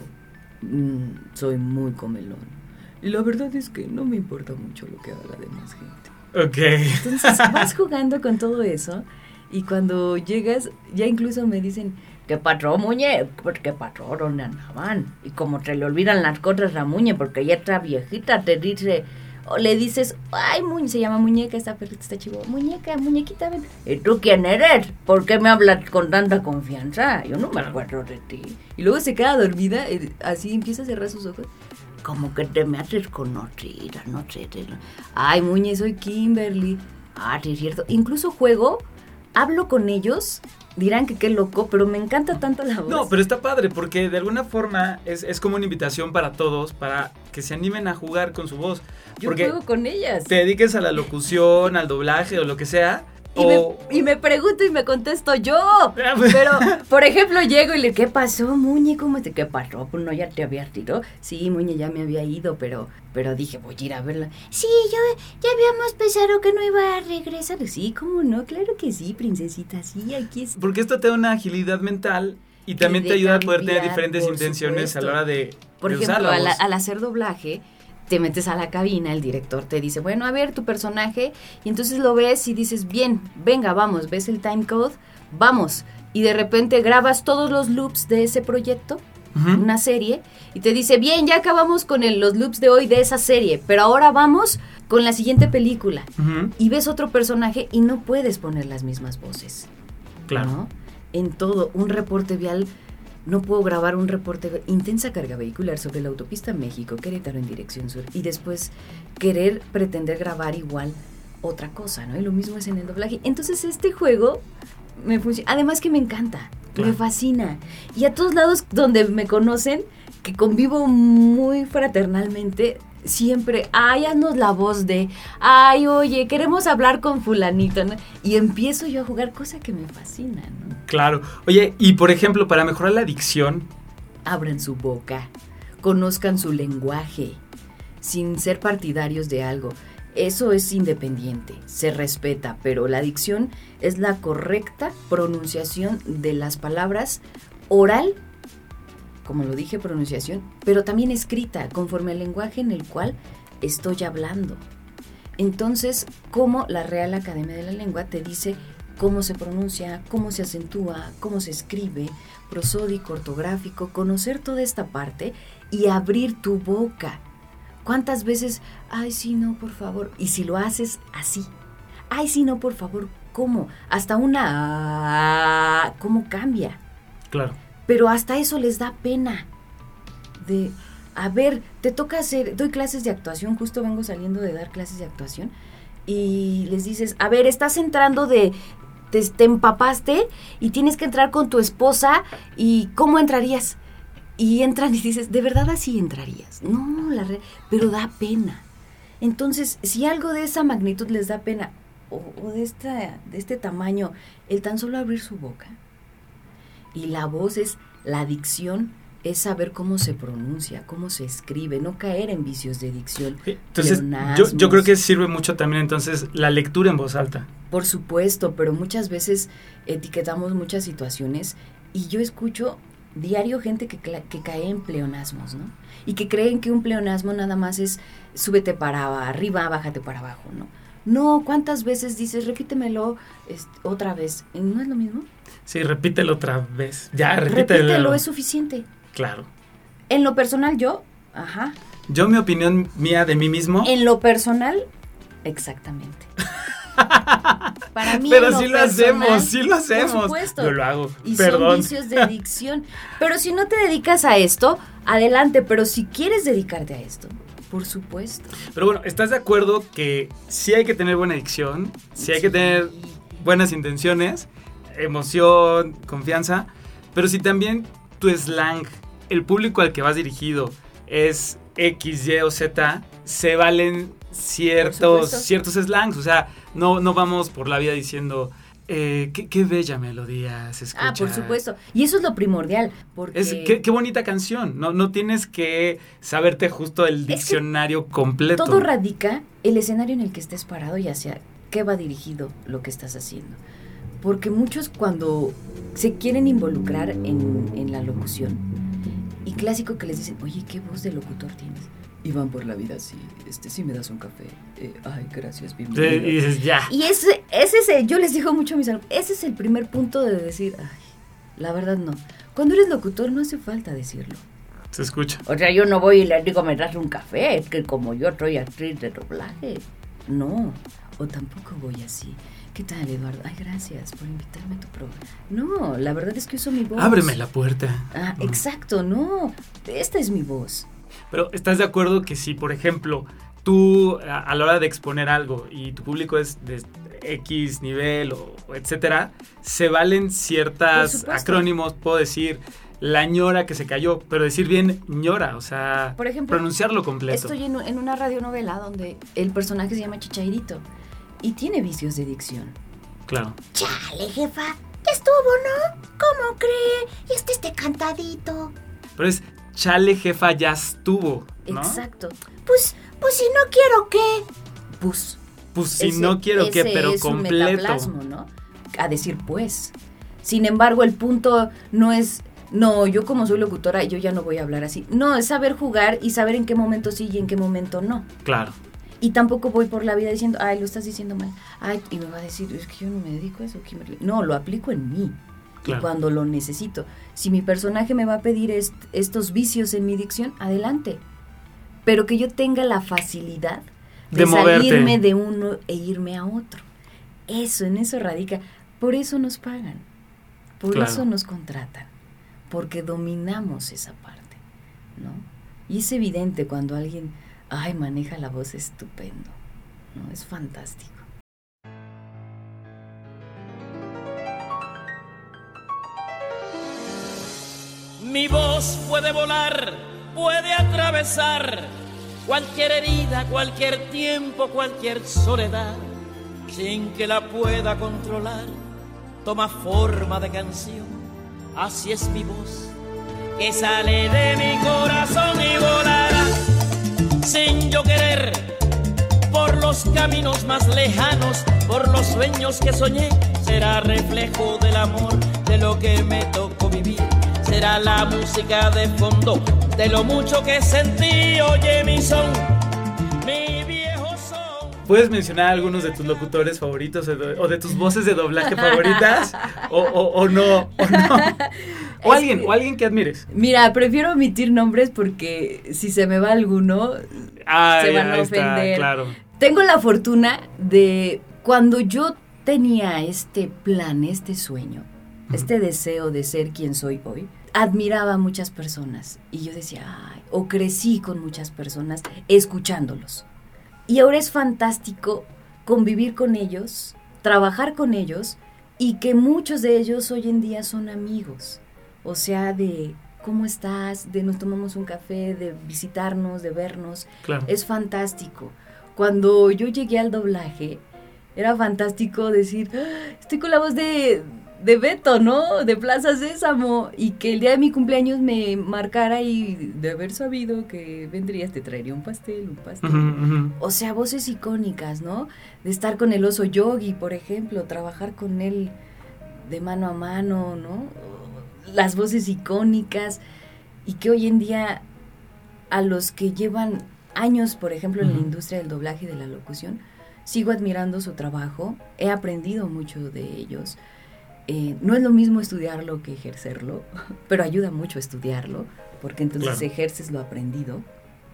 mm, soy muy comelón. Y la verdad es que no me importa mucho lo que haga la demás gente. Ok. Entonces vas jugando con todo eso y cuando llegas, ya incluso me dicen, ¿Qué patrón, Muñe? ¿Qué patrón? ¿Dónde andaban? Y como te le olvidan las cosas a Muñe, porque ya está viejita, te dice... o le dices, ay, Muñe, se llama muñeca, esta perrita está chivo, muñeca, muñequita, ven. ¿Y tú quién eres? ¿Por qué me hablas con tanta confianza? Yo no me acuerdo de ti. Y luego se queda dormida, eh, así empieza a cerrar sus ojos. Como que te me haces conocida, no sé. te- Ay, Muñe, soy Kimberly. Ah, sí, es cierto. Incluso juego, hablo con ellos, dirán que qué loco, pero me encanta tanto la voz. No, pero está padre porque de alguna forma es, es como una invitación para todos para que se animen a jugar con su voz. Yo Porque juego con ellas. te dediques a la locución, al doblaje o lo que sea. Y, me, y me pregunto y me contesto yo. Pero, por ejemplo, llego y le, ¿qué pasó, Muñe? ¿Cómo te ¿Qué pasó? Pues no, ya te habías ido. Sí, Muñe ya me había ido, pero, pero dije, voy a ir a verla. Sí, yo ya habíamos pensado que no iba a regresar. Sí, ¿cómo no? Claro que sí, princesita, sí, aquí es. Porque esto te da una agilidad mental y también te ayuda a poder tener diferentes intenciones supuesto. a la hora de, Por de ejemplo, usar la al, voz. al hacer doblaje, te metes a la cabina, el director te dice, bueno, a ver tu personaje, y entonces lo ves y dices, bien, venga, vamos, ves el time code, vamos. Y de repente grabas todos los loops de ese proyecto, una serie, y te dice, bien, ya acabamos con el- los loops de hoy de esa serie, pero ahora vamos con la siguiente película. Y ves otro personaje y no puedes poner las mismas voces. Claro. ¿no? En todo, un reporte vial, no puedo grabar un reporte, intensa carga vehicular sobre la autopista México, Querétaro en dirección sur, y después querer pretender grabar igual otra cosa, ¿no? Y lo mismo es en el doblaje. Entonces este juego me funciona, además que me encanta, Claro. me fascina. Y a todos lados donde me conocen, que convivo muy fraternalmente, siempre, ay, haznos la voz de, ay, oye, queremos hablar con fulanito, ¿no? Y empiezo yo a jugar, cosa que me fascina, ¿no? Claro. Oye, y por ejemplo, para mejorar la dicción, Abran su boca, conozcan su lenguaje, sin ser partidarios de algo. Eso es independiente, se respeta, pero la dicción es la correcta pronunciación de las palabras oral, como lo dije, pronunciación, pero también escrita, conforme al lenguaje en el cual estoy hablando. Entonces, como la Real Academia de la Lengua te dice cómo se pronuncia, cómo se acentúa, cómo se escribe, prosódico, ortográfico, conocer toda esta parte y abrir tu boca. ¿Cuántas veces, ay, sí, no, por favor? Y si lo haces así, ay, sí, no, por favor, ¿cómo? Hasta una, ¿cómo cambia? claro. Pero hasta eso les da pena. De, a ver, te toca hacer, doy clases de actuación, justo vengo saliendo de dar clases de actuación, y les dices, a ver, estás entrando de, te, te empapaste y tienes que entrar con tu esposa, ¿y cómo entrarías? Y entran y dices, ¿de verdad así entrarías? No, la re- pero da pena. Entonces, si algo de esa magnitud les da pena, o, o de, esta, de este tamaño, el tan solo abrir su boca, y la voz es la dicción, es saber cómo se pronuncia, cómo se escribe, no caer en vicios de dicción. Entonces, yo, yo creo que sirve mucho también entonces la lectura en voz alta. Por supuesto, pero muchas veces etiquetamos muchas situaciones y yo escucho diario gente que, que cae en pleonasmos, ¿no? Y que creen que un pleonasmo nada más es súbete para arriba, bájate para abajo, ¿no? No, ¿cuántas veces dices, repítemelo este, otra vez? ¿No es lo mismo? Sí, repítelo otra vez. Ya, repítelo. Repítelo, es suficiente. Claro. En lo personal, yo, ajá, Yo mi opinión mía de mí mismo, En lo personal, Exactamente. Para mí Pero sí lo personal, hacemos, sí lo por hacemos. supuesto. Yo lo hago. Y Perdón. son vicios de adicción. Pero si no te dedicas a esto, adelante. Pero si quieres dedicarte a esto, por supuesto. Pero bueno, ¿estás de acuerdo que sí hay que tener buena adicción? Sí hay que tener buenas intenciones, emoción, confianza, pero si también tu slang, el público al que vas dirigido es X, Y o Z, se valen ciertos, ciertos slangs. O sea, no, no vamos por la vida diciendo, eh, qué, qué bella melodía se escucha. Ah, por supuesto. Y eso es lo primordial. Porque Es, qué, qué bonita canción. No, no tienes que saberte justo el que diccionario completo. todo radica el escenario en el que estés parado y hacia qué va dirigido lo que estás haciendo. Porque muchos cuando se quieren involucrar en, en la locución, y clásico que les dicen, oye, ¿qué voz de locutor tienes? Y van por la vida así, este, si me das un café, eh, ay, gracias, Sí, bienvenido. y dices, ya. Y ese, ese es el- yo les digo mucho a mis alumnos, ese es el primer punto de decir, ay, la verdad no. Cuando eres locutor no hace falta decirlo. Se escucha. O sea, yo no voy y le digo, me das un café, es que como yo soy actriz de doblaje. No, o tampoco voy así. ¿Qué tal, Eduardo? Ay, gracias por invitarme a tu programa. No, la verdad es que uso mi voz. Ábreme la puerta. Ah, No. exacto, no. Esta es mi voz. Pero ¿estás de acuerdo que si, por ejemplo, tú a, a la hora de exponer algo y tu público es de X nivel o, o etcétera, se valen ciertas acrónimos, puedo decir la ñora que se cayó, pero decir bien ñora, o sea, Por ejemplo, pronunciarlo completo. Estoy en, en una radionovela donde el personaje se llama Chichairito y tiene vicios de dicción. Claro. Chale, jefa, ya estuvo, ¿no? ¿Cómo cree? Y este este cantadito. Pero es chale jefa ya estuvo, ¿no? Exacto. Pues, pues si no quiero, ¿qué? Pues. Pues si ese- no quiero que, pero es completo. ¿no? A decir pues. Sin embargo, el punto no es, no, yo como soy locutora, yo ya no voy a hablar así. No, es saber jugar y saber en qué momento sí y en qué momento no. Claro. Y tampoco voy por la vida diciendo, ay, lo estás diciendo mal. Ay, y me va a decir, es que yo no me dedico a eso. Kimberly". No, lo aplico en mí. Claro. Y cuando lo necesito. Si mi personaje me va a pedir est- estos vicios en mi dicción, adelante. Pero que yo tenga la facilidad de, salirme de uno e irme a otro. Eso, en eso radica. Por eso nos pagan. Por Claro. eso nos contratan. Porque dominamos esa parte. ¿No? Y es evidente cuando alguien, ay, maneja la voz estupendo. ¿No? Es fantástico. Mi voz puede volar, puede atravesar cualquier herida, cualquier tiempo, cualquier soledad, sin que la pueda controlar. Toma forma de canción, así es mi voz, que sale de mi corazón y volará, sin yo querer, por los caminos más lejanos, por los sueños que soñé, será reflejo del amor, de lo que me tocó vivir. Será la música de fondo, de lo mucho que sentí, oye mi son, mi viejo son. ¿Puedes mencionar algunos de tus locutores favoritos o de, o de tus voces de doblaje favoritas? O, o- o no, o no. O alguien, que- o alguien que admires. Mira, prefiero omitir nombres porque si se me va alguno, Ah, Se van a está, ofender. claro. Tengo la fortuna de cuando yo tenía este plan, este sueño, este deseo de ser quien soy hoy, admiraba a muchas personas y yo decía, "Ay", o crecí con muchas personas escuchándolos. Y ahora es fantástico convivir con ellos, trabajar con ellos y que muchos de ellos hoy en día son amigos. O sea, de cómo estás, de nos tomamos un café, de visitarnos, de vernos. Claro. Es fantástico. Cuando yo llegué al doblaje, era fantástico decir, "Ah, estoy con la voz de, de Beto, ¿no? De Plaza Sésamo. Y que el día de mi cumpleaños me marcara y de haber sabido que vendrías, te traería un pastel, un pastel. O sea, voces icónicas, ¿no? De estar con el oso yogi, por ejemplo, trabajar con él de mano a mano, ¿no? Las voces icónicas y que hoy en día a los que llevan años, por ejemplo, en la industria del doblaje y de la locución, sigo admirando su trabajo, he aprendido mucho de ellos. Eh, no es lo mismo estudiarlo que ejercerlo, pero ayuda mucho estudiarlo, porque entonces Claro. ejerces lo aprendido.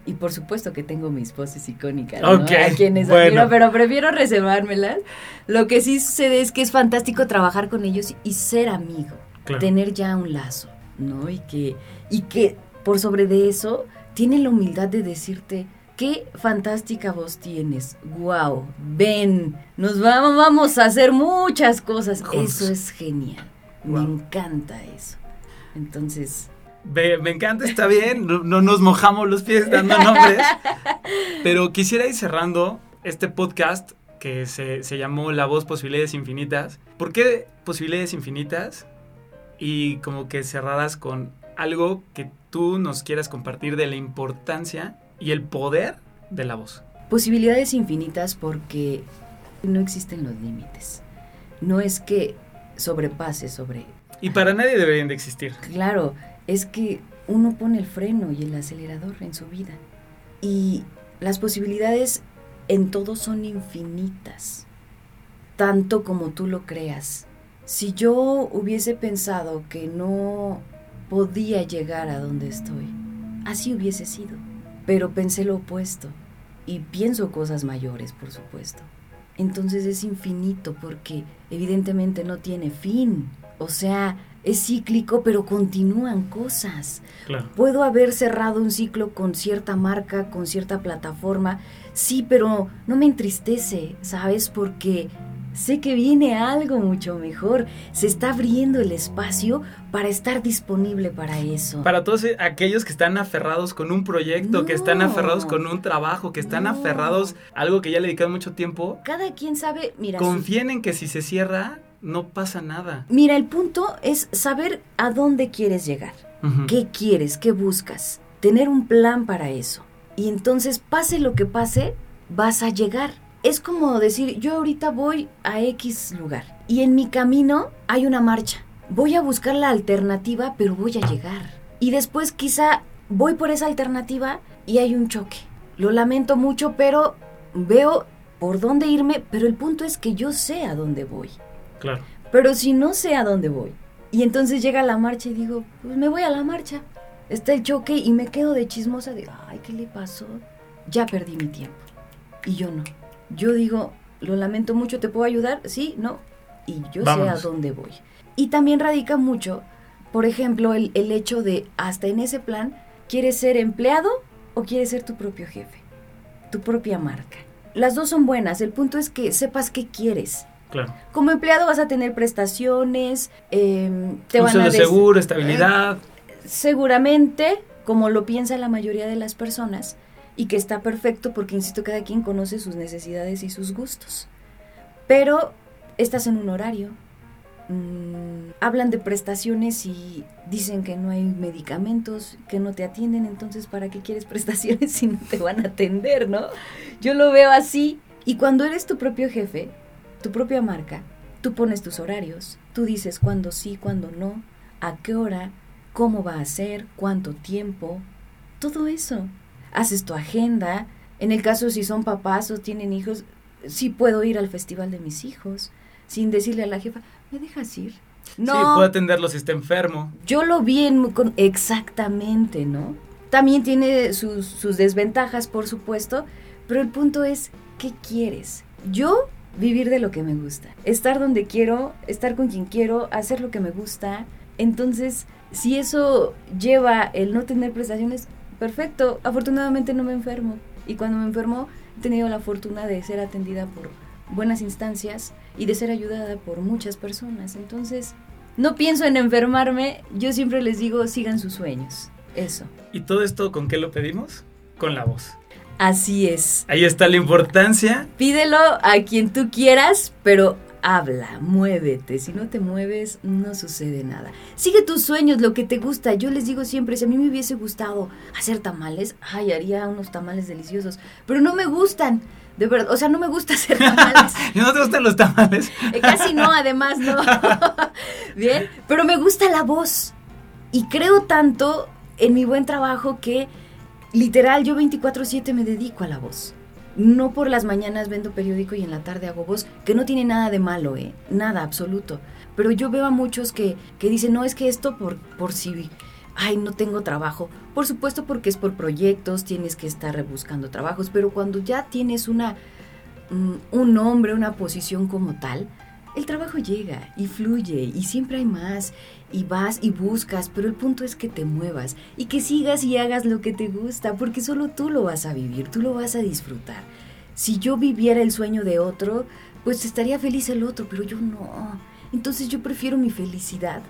Y por supuesto que tengo mis voces icónicas, ¿no? A quienes bueno. admiro, pero prefiero reservármelas. Lo que sí sucede es que es fantástico trabajar con ellos y ser amigo. Claro. Tener ya un lazo, ¿no? Y que, y que por sobre de eso tienen la humildad de decirte, qué fantástica voz tienes. Wow, ven, nos vamos, vamos a hacer muchas cosas. Juntos. Eso es genial. Me encanta eso. Entonces, Me, me encanta, está bien, no, no nos mojamos los pies dando nombres, pero quisiera ir cerrando este podcast que se, se llamó La Voz Posibilidades Infinitas. ¿Por qué Posibilidades Infinitas? Y como que cerraras con algo que tú nos quieras compartir de la importancia y el poder de la voz. posibilidades infinitas porque no existen los límites. No es que sobrepase sobre... Y para nadie deberían de existir. Claro, es que uno pone el freno y el acelerador en su vida. Y las posibilidades en todo son infinitas, tanto como tú lo creas. Si yo hubiese pensado que no podía llegar a donde estoy, así hubiese sido. Pero pensé lo opuesto y pienso cosas mayores, por supuesto. Entonces es infinito porque evidentemente no tiene fin. O sea, es cíclico, pero continúan cosas. Claro. Puedo haber cerrado un ciclo con cierta marca, con cierta plataforma, sí, pero no me entristece, ¿sabes? Porque sé que viene algo mucho mejor. Se está abriendo el espacio para estar disponible para eso. Para todos eh, aquellos que están aferrados con un proyecto, que están aferrados con un trabajo, que están No. aferrados a algo que ya le dedicaron mucho tiempo, Cada quien sabe, mira, confíen en que si se cierra, no pasa nada. mira, el punto es saber a dónde quieres llegar. ¿Qué quieres? ¿Qué buscas? Tener un plan para eso. Y entonces, pase lo que pase, vas a llegar. Es como decir, yo ahorita voy a X lugar y en mi camino hay una marcha. Voy a buscar la alternativa, pero voy a llegar. Y después quizá voy por esa alternativa y hay un choque. Lo lamento mucho, pero veo por dónde irme, pero el punto es que yo sé a dónde voy. Claro. Pero si no sé a dónde voy, y entonces llega la marcha y digo, pues me voy a la marcha. Está el choque y me quedo de chismosa de, ay, ¿qué le pasó? Ya perdí mi tiempo. Y yo no. Yo digo, lo lamento mucho, ¿te puedo ayudar? Sí, no. Y yo sé a dónde voy. Y también radica mucho, por ejemplo, el, el hecho de, hasta en ese plan, ¿quieres ser empleado o quieres ser tu propio jefe? Tu propia marca. Las dos son buenas, el punto es que sepas qué quieres. Claro. Como empleado vas a tener prestaciones, em, te van a des- seguro, estabilidad. seguramente, como lo piensa la mayoría de las personas, y que está perfecto porque, insisto, cada quien conoce sus necesidades y sus gustos. Pero estás en un horario, mm, hablan de prestaciones y dicen que no hay medicamentos, que no te atienden, entonces ¿para qué quieres prestaciones si no te van a atender, no? Yo lo veo así. Y cuando eres tu propio jefe, tu propia marca, tú pones tus horarios, tú dices cuándo sí, cuándo no, a qué hora, cómo va a ser, cuánto tiempo, todo eso. Haces tu agenda. En el caso si son papás o tienen hijos, sí puedo ir al festival de mis hijos sin decirle a la jefa, ¿me dejas ir? No, Sí, puede atenderlo si está enfermo. yo lo vi en, con, exactamente, ¿no? También tiene sus, sus desventajas, por supuesto, pero el punto es, ¿qué quieres? Yo vivir de lo que me gusta, estar donde quiero, estar con quien quiero, hacer lo que me gusta. Entonces, si eso lleva el no tener prestaciones, perfecto. Afortunadamente no me enfermo. Y cuando me enfermo, he tenido la fortuna de ser atendida por buenas instancias y de ser ayudada por muchas personas. Entonces, no pienso en enfermarme, yo siempre les digo, sigan sus sueños. Eso. ¿Y todo esto con qué lo pedimos? Con la voz. Así es. Ahí está la importancia. Pídelo a quien tú quieras, pero habla, muévete. Si no te mueves, no sucede nada. Sigue tus sueños, lo que te gusta. Yo les digo siempre, si a mí me hubiese gustado hacer tamales, ay, haría unos tamales deliciosos, pero no me gustan. De verdad, o sea, no me gusta hacer tamales. ¿Y no te gustan los tamales? Eh, Casi no, además no. Bien, pero me gusta la voz. Y creo tanto en mi buen trabajo que literal yo 24/7 me dedico a la voz. No por las mañanas vendo periódico y en la tarde hago voz, que no tiene nada de malo, ¿eh? Nada, absoluto. Pero yo veo a muchos que, que dicen, no, es que esto por, por si ay, no tengo trabajo. Por supuesto porque es por proyectos, tienes que estar rebuscando trabajos, pero cuando ya tienes una, mm, un nombre, una posición como tal, el trabajo llega y fluye y siempre hay más y vas y buscas, pero el punto es que te muevas y que sigas y hagas lo que te gusta, porque solo tú lo vas a vivir, tú lo vas a disfrutar. Si yo viviera el sueño de otro, pues estaría feliz el otro, pero yo no. Entonces yo prefiero mi felicidad,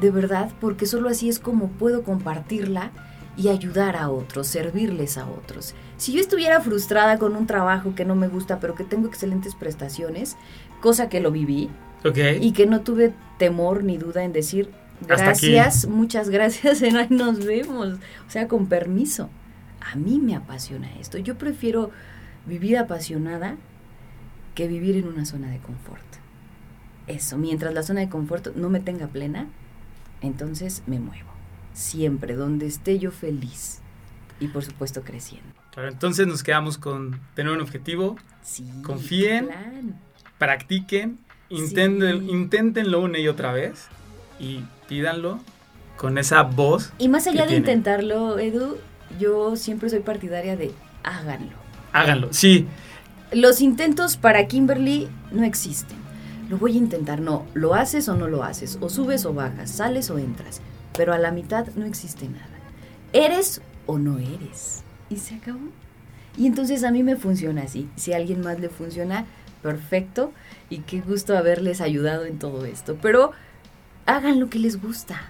de verdad, porque solo así es como puedo compartirla y ayudar a otros, servirles a otros. Si yo estuviera frustrada con un trabajo que no me gusta, pero que tengo excelentes prestaciones, cosa que lo viví, Ok. y que no tuve temor ni duda en decir gracias, muchas gracias, en ahí nos vemos. O sea, con permiso. A mí me apasiona esto. Yo prefiero vivir apasionada que vivir en una zona de confort. Eso, mientras la zona de confort no me tenga plena, entonces me muevo. Siempre, donde esté yo feliz. Y por supuesto creciendo. Claro, entonces nos quedamos con tener un objetivo, Sí. Confíen. plan. practiquen, intenten, Sí. inténtenlo una y otra vez y pídanlo con esa voz. Y más allá de tienen. intentarlo, Edu, yo siempre soy partidaria de háganlo. Háganlo. Sí, Los intentos para Kimberly no existen. Lo voy a intentar, no, lo haces o no lo haces, o subes o bajas, sales o entras, pero a la mitad no existe nada. Eres o no eres. Y se acabó. Y entonces a mí me funciona así. Si a alguien más le funciona, perfecto. Y qué gusto haberles ayudado en todo esto. Pero hagan lo que les gusta.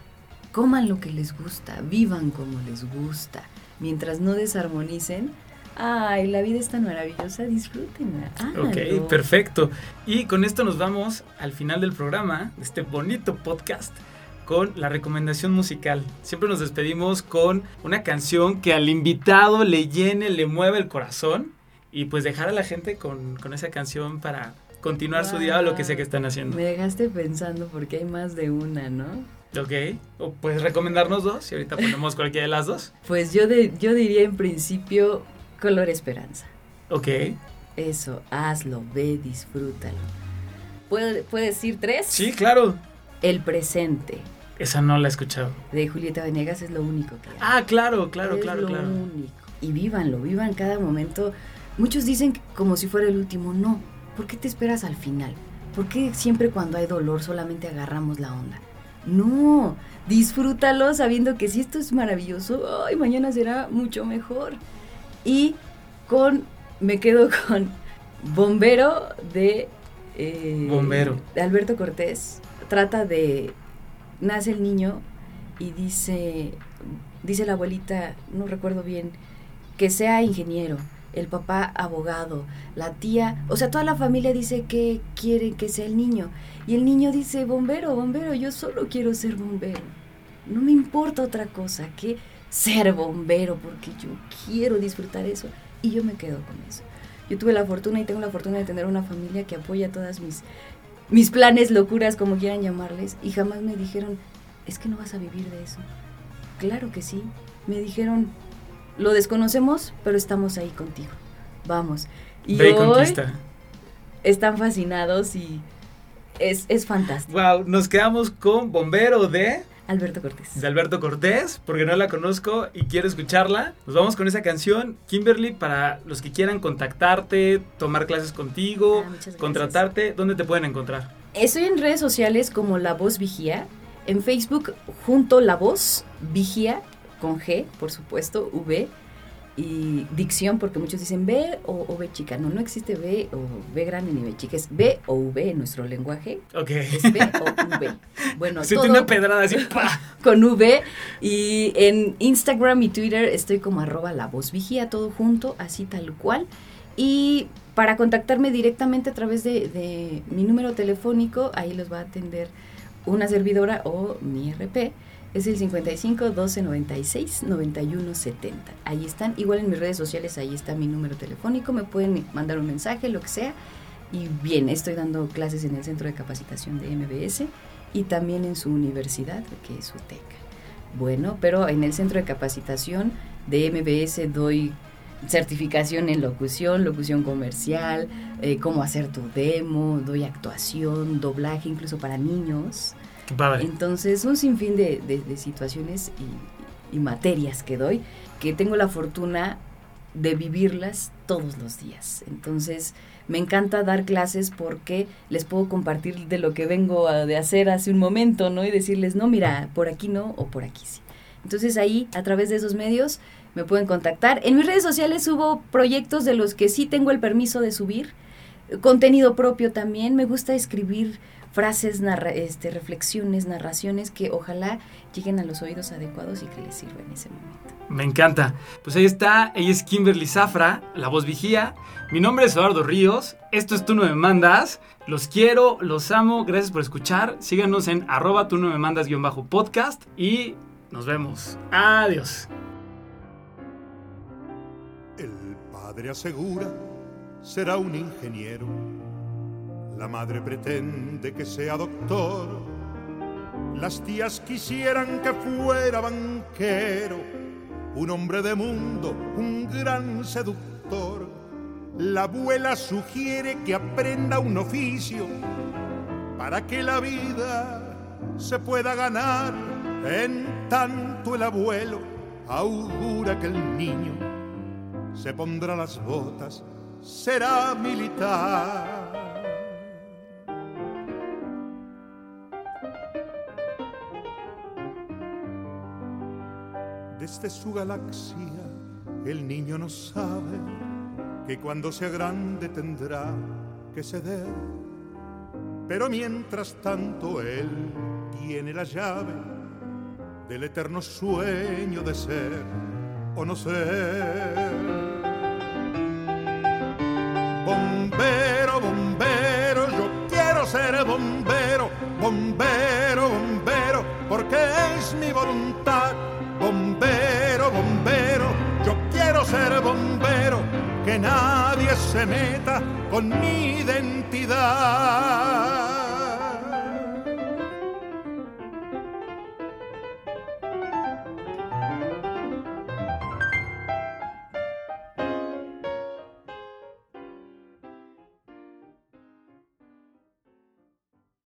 Coman lo que les gusta. Vivan como les gusta. Mientras no desarmonicen. Ay, la vida es tan maravillosa. Disfrútenla. ok, háganlo. perfecto. Y con esto nos vamos al final del programa, este bonito podcast, con la recomendación musical. Siempre nos despedimos con una canción que al invitado le llene, le mueva el corazón y pues dejar a la gente con, con esa canción para continuar su día o lo que sea que están haciendo. Me dejaste pensando porque hay más de una, ¿no? Ok, o puedes recomendarnos dos y ahorita ponemos cualquiera de las dos. Pues yo, de, yo diría en principio Color Esperanza. Ok, Eso, hazlo, ve, disfrútalo. ¿Puedo, ¿Puedes decir tres? sí, claro. El presente Esa no la he escuchado. de Julieta Venegas es lo único que hay. Ah, claro, claro, es claro, lo claro. único. Y vívanlo, vivan cada momento. Muchos dicen que como si fuera el último. No. ¿Por qué te esperas al final? ¿Por qué siempre cuando hay dolor solamente agarramos la onda? No. Disfrútalo sabiendo que si esto es maravilloso, ay, mañana será mucho mejor. Y con. Me quedo con Bombero de. eh, Bombero. De Alberto Cortés. Trata de. Nace el niño y dice. Dice la abuelita, no recuerdo bien, que sea ingeniero, el papá abogado, la tía, o sea, toda la familia dice que quiere que sea el niño. Y el niño dice, bombero, bombero, yo solo quiero ser bombero. No me importa otra cosa que ser bombero, porque yo quiero disfrutar eso. Y yo me quedo con eso. Yo tuve la fortuna y tengo la fortuna de tener una familia que apoya todas mis, mis planes, locuras, como quieran llamarles, y jamás me dijeron, es que no vas a vivir de eso. Claro que sí. Me dijeron, lo desconocemos, pero estamos ahí contigo. Vamos. Y Ve hoy conquista. están fascinados y es, es fantástico. Wow, nos quedamos con Bombero de, Alberto Cortés. de Alberto Cortés, porque no la conozco y quiero escucharla. Nos vamos con esa canción, Kimberly, para los que quieran contactarte, tomar clases contigo, Ah, contratarte, ¿dónde te pueden encontrar? Estoy en redes sociales como La Voz Vigía. En Facebook, junto La Voz Vigía, con G, por supuesto, V. Y dicción, porque muchos dicen B o, o B chica. No, no existe B o B grande ni B chica. Es B o V en nuestro lenguaje. Ok. Es B o V. Bueno, Siento todo una pedrada así, ¡pa! con V. Y en Instagram y Twitter estoy como arroba La Voz Vigía, todo junto, así tal cual. Y para contactarme directamente a través de, de mi número telefónico, ahí los va a atender una servidora o mi RP. Es el 55 12 96 91 70. Ahí están. Igual en mis redes sociales, ahí está mi número telefónico. Me pueden mandar un mensaje, lo que sea. Y bien, estoy dando clases en el Centro de Capacitación de MBS y también en su universidad, que es UTECA. Bueno, pero en el Centro de Capacitación de MBS doy certificación en locución, locución comercial, eh, cómo hacer tu demo, doy actuación, doblaje incluso para niños. Entonces, un sinfín de, de- situaciones y, materias que doy, que tengo la fortuna de vivirlas todos los días. Entonces, me encanta dar clases porque les puedo compartir de lo que vengo de hacer hace un momento, ¿no? Y decirles, no, mira, por aquí no o por aquí sí. Entonces ahí, a través de esos medios, me pueden contactar. En mis redes sociales subo proyectos de los que sí tengo el permiso de subir. Contenido propio también. Me gusta escribir frases, narra- este, reflexiones, narraciones que ojalá lleguen a los oídos adecuados y que les sirva en ese momento. Me encanta. Pues ahí está, ella es Kimberly Zafra, la voz vigía. Mi nombre es Eduardo Ríos, esto es Tú no me mandas. Los quiero, los amo, gracias por escuchar. Síganos en arroba tú no me mandas guion bajo podcast y nos vemos. Adiós. El padre asegura será un ingeniero. La madre pretende que sea doctor. Las tías quisieran que fuera banquero. Un hombre de mundo, un gran seductor. La abuela sugiere que aprenda un oficio para que la vida se pueda ganar. En tanto el abuelo augura que el niño se pondrá las botas, será militar. Desde su galaxia el niño no sabe que cuando sea grande tendrá que ceder. Pero mientras tanto él tiene la llave del eterno sueño de ser o no ser. Bombero, bombero, yo quiero ser bombero, bombero, bombero, porque es mi voluntad. Bombero, bombero, yo quiero ser bombero, que nadie se meta con mi identidad.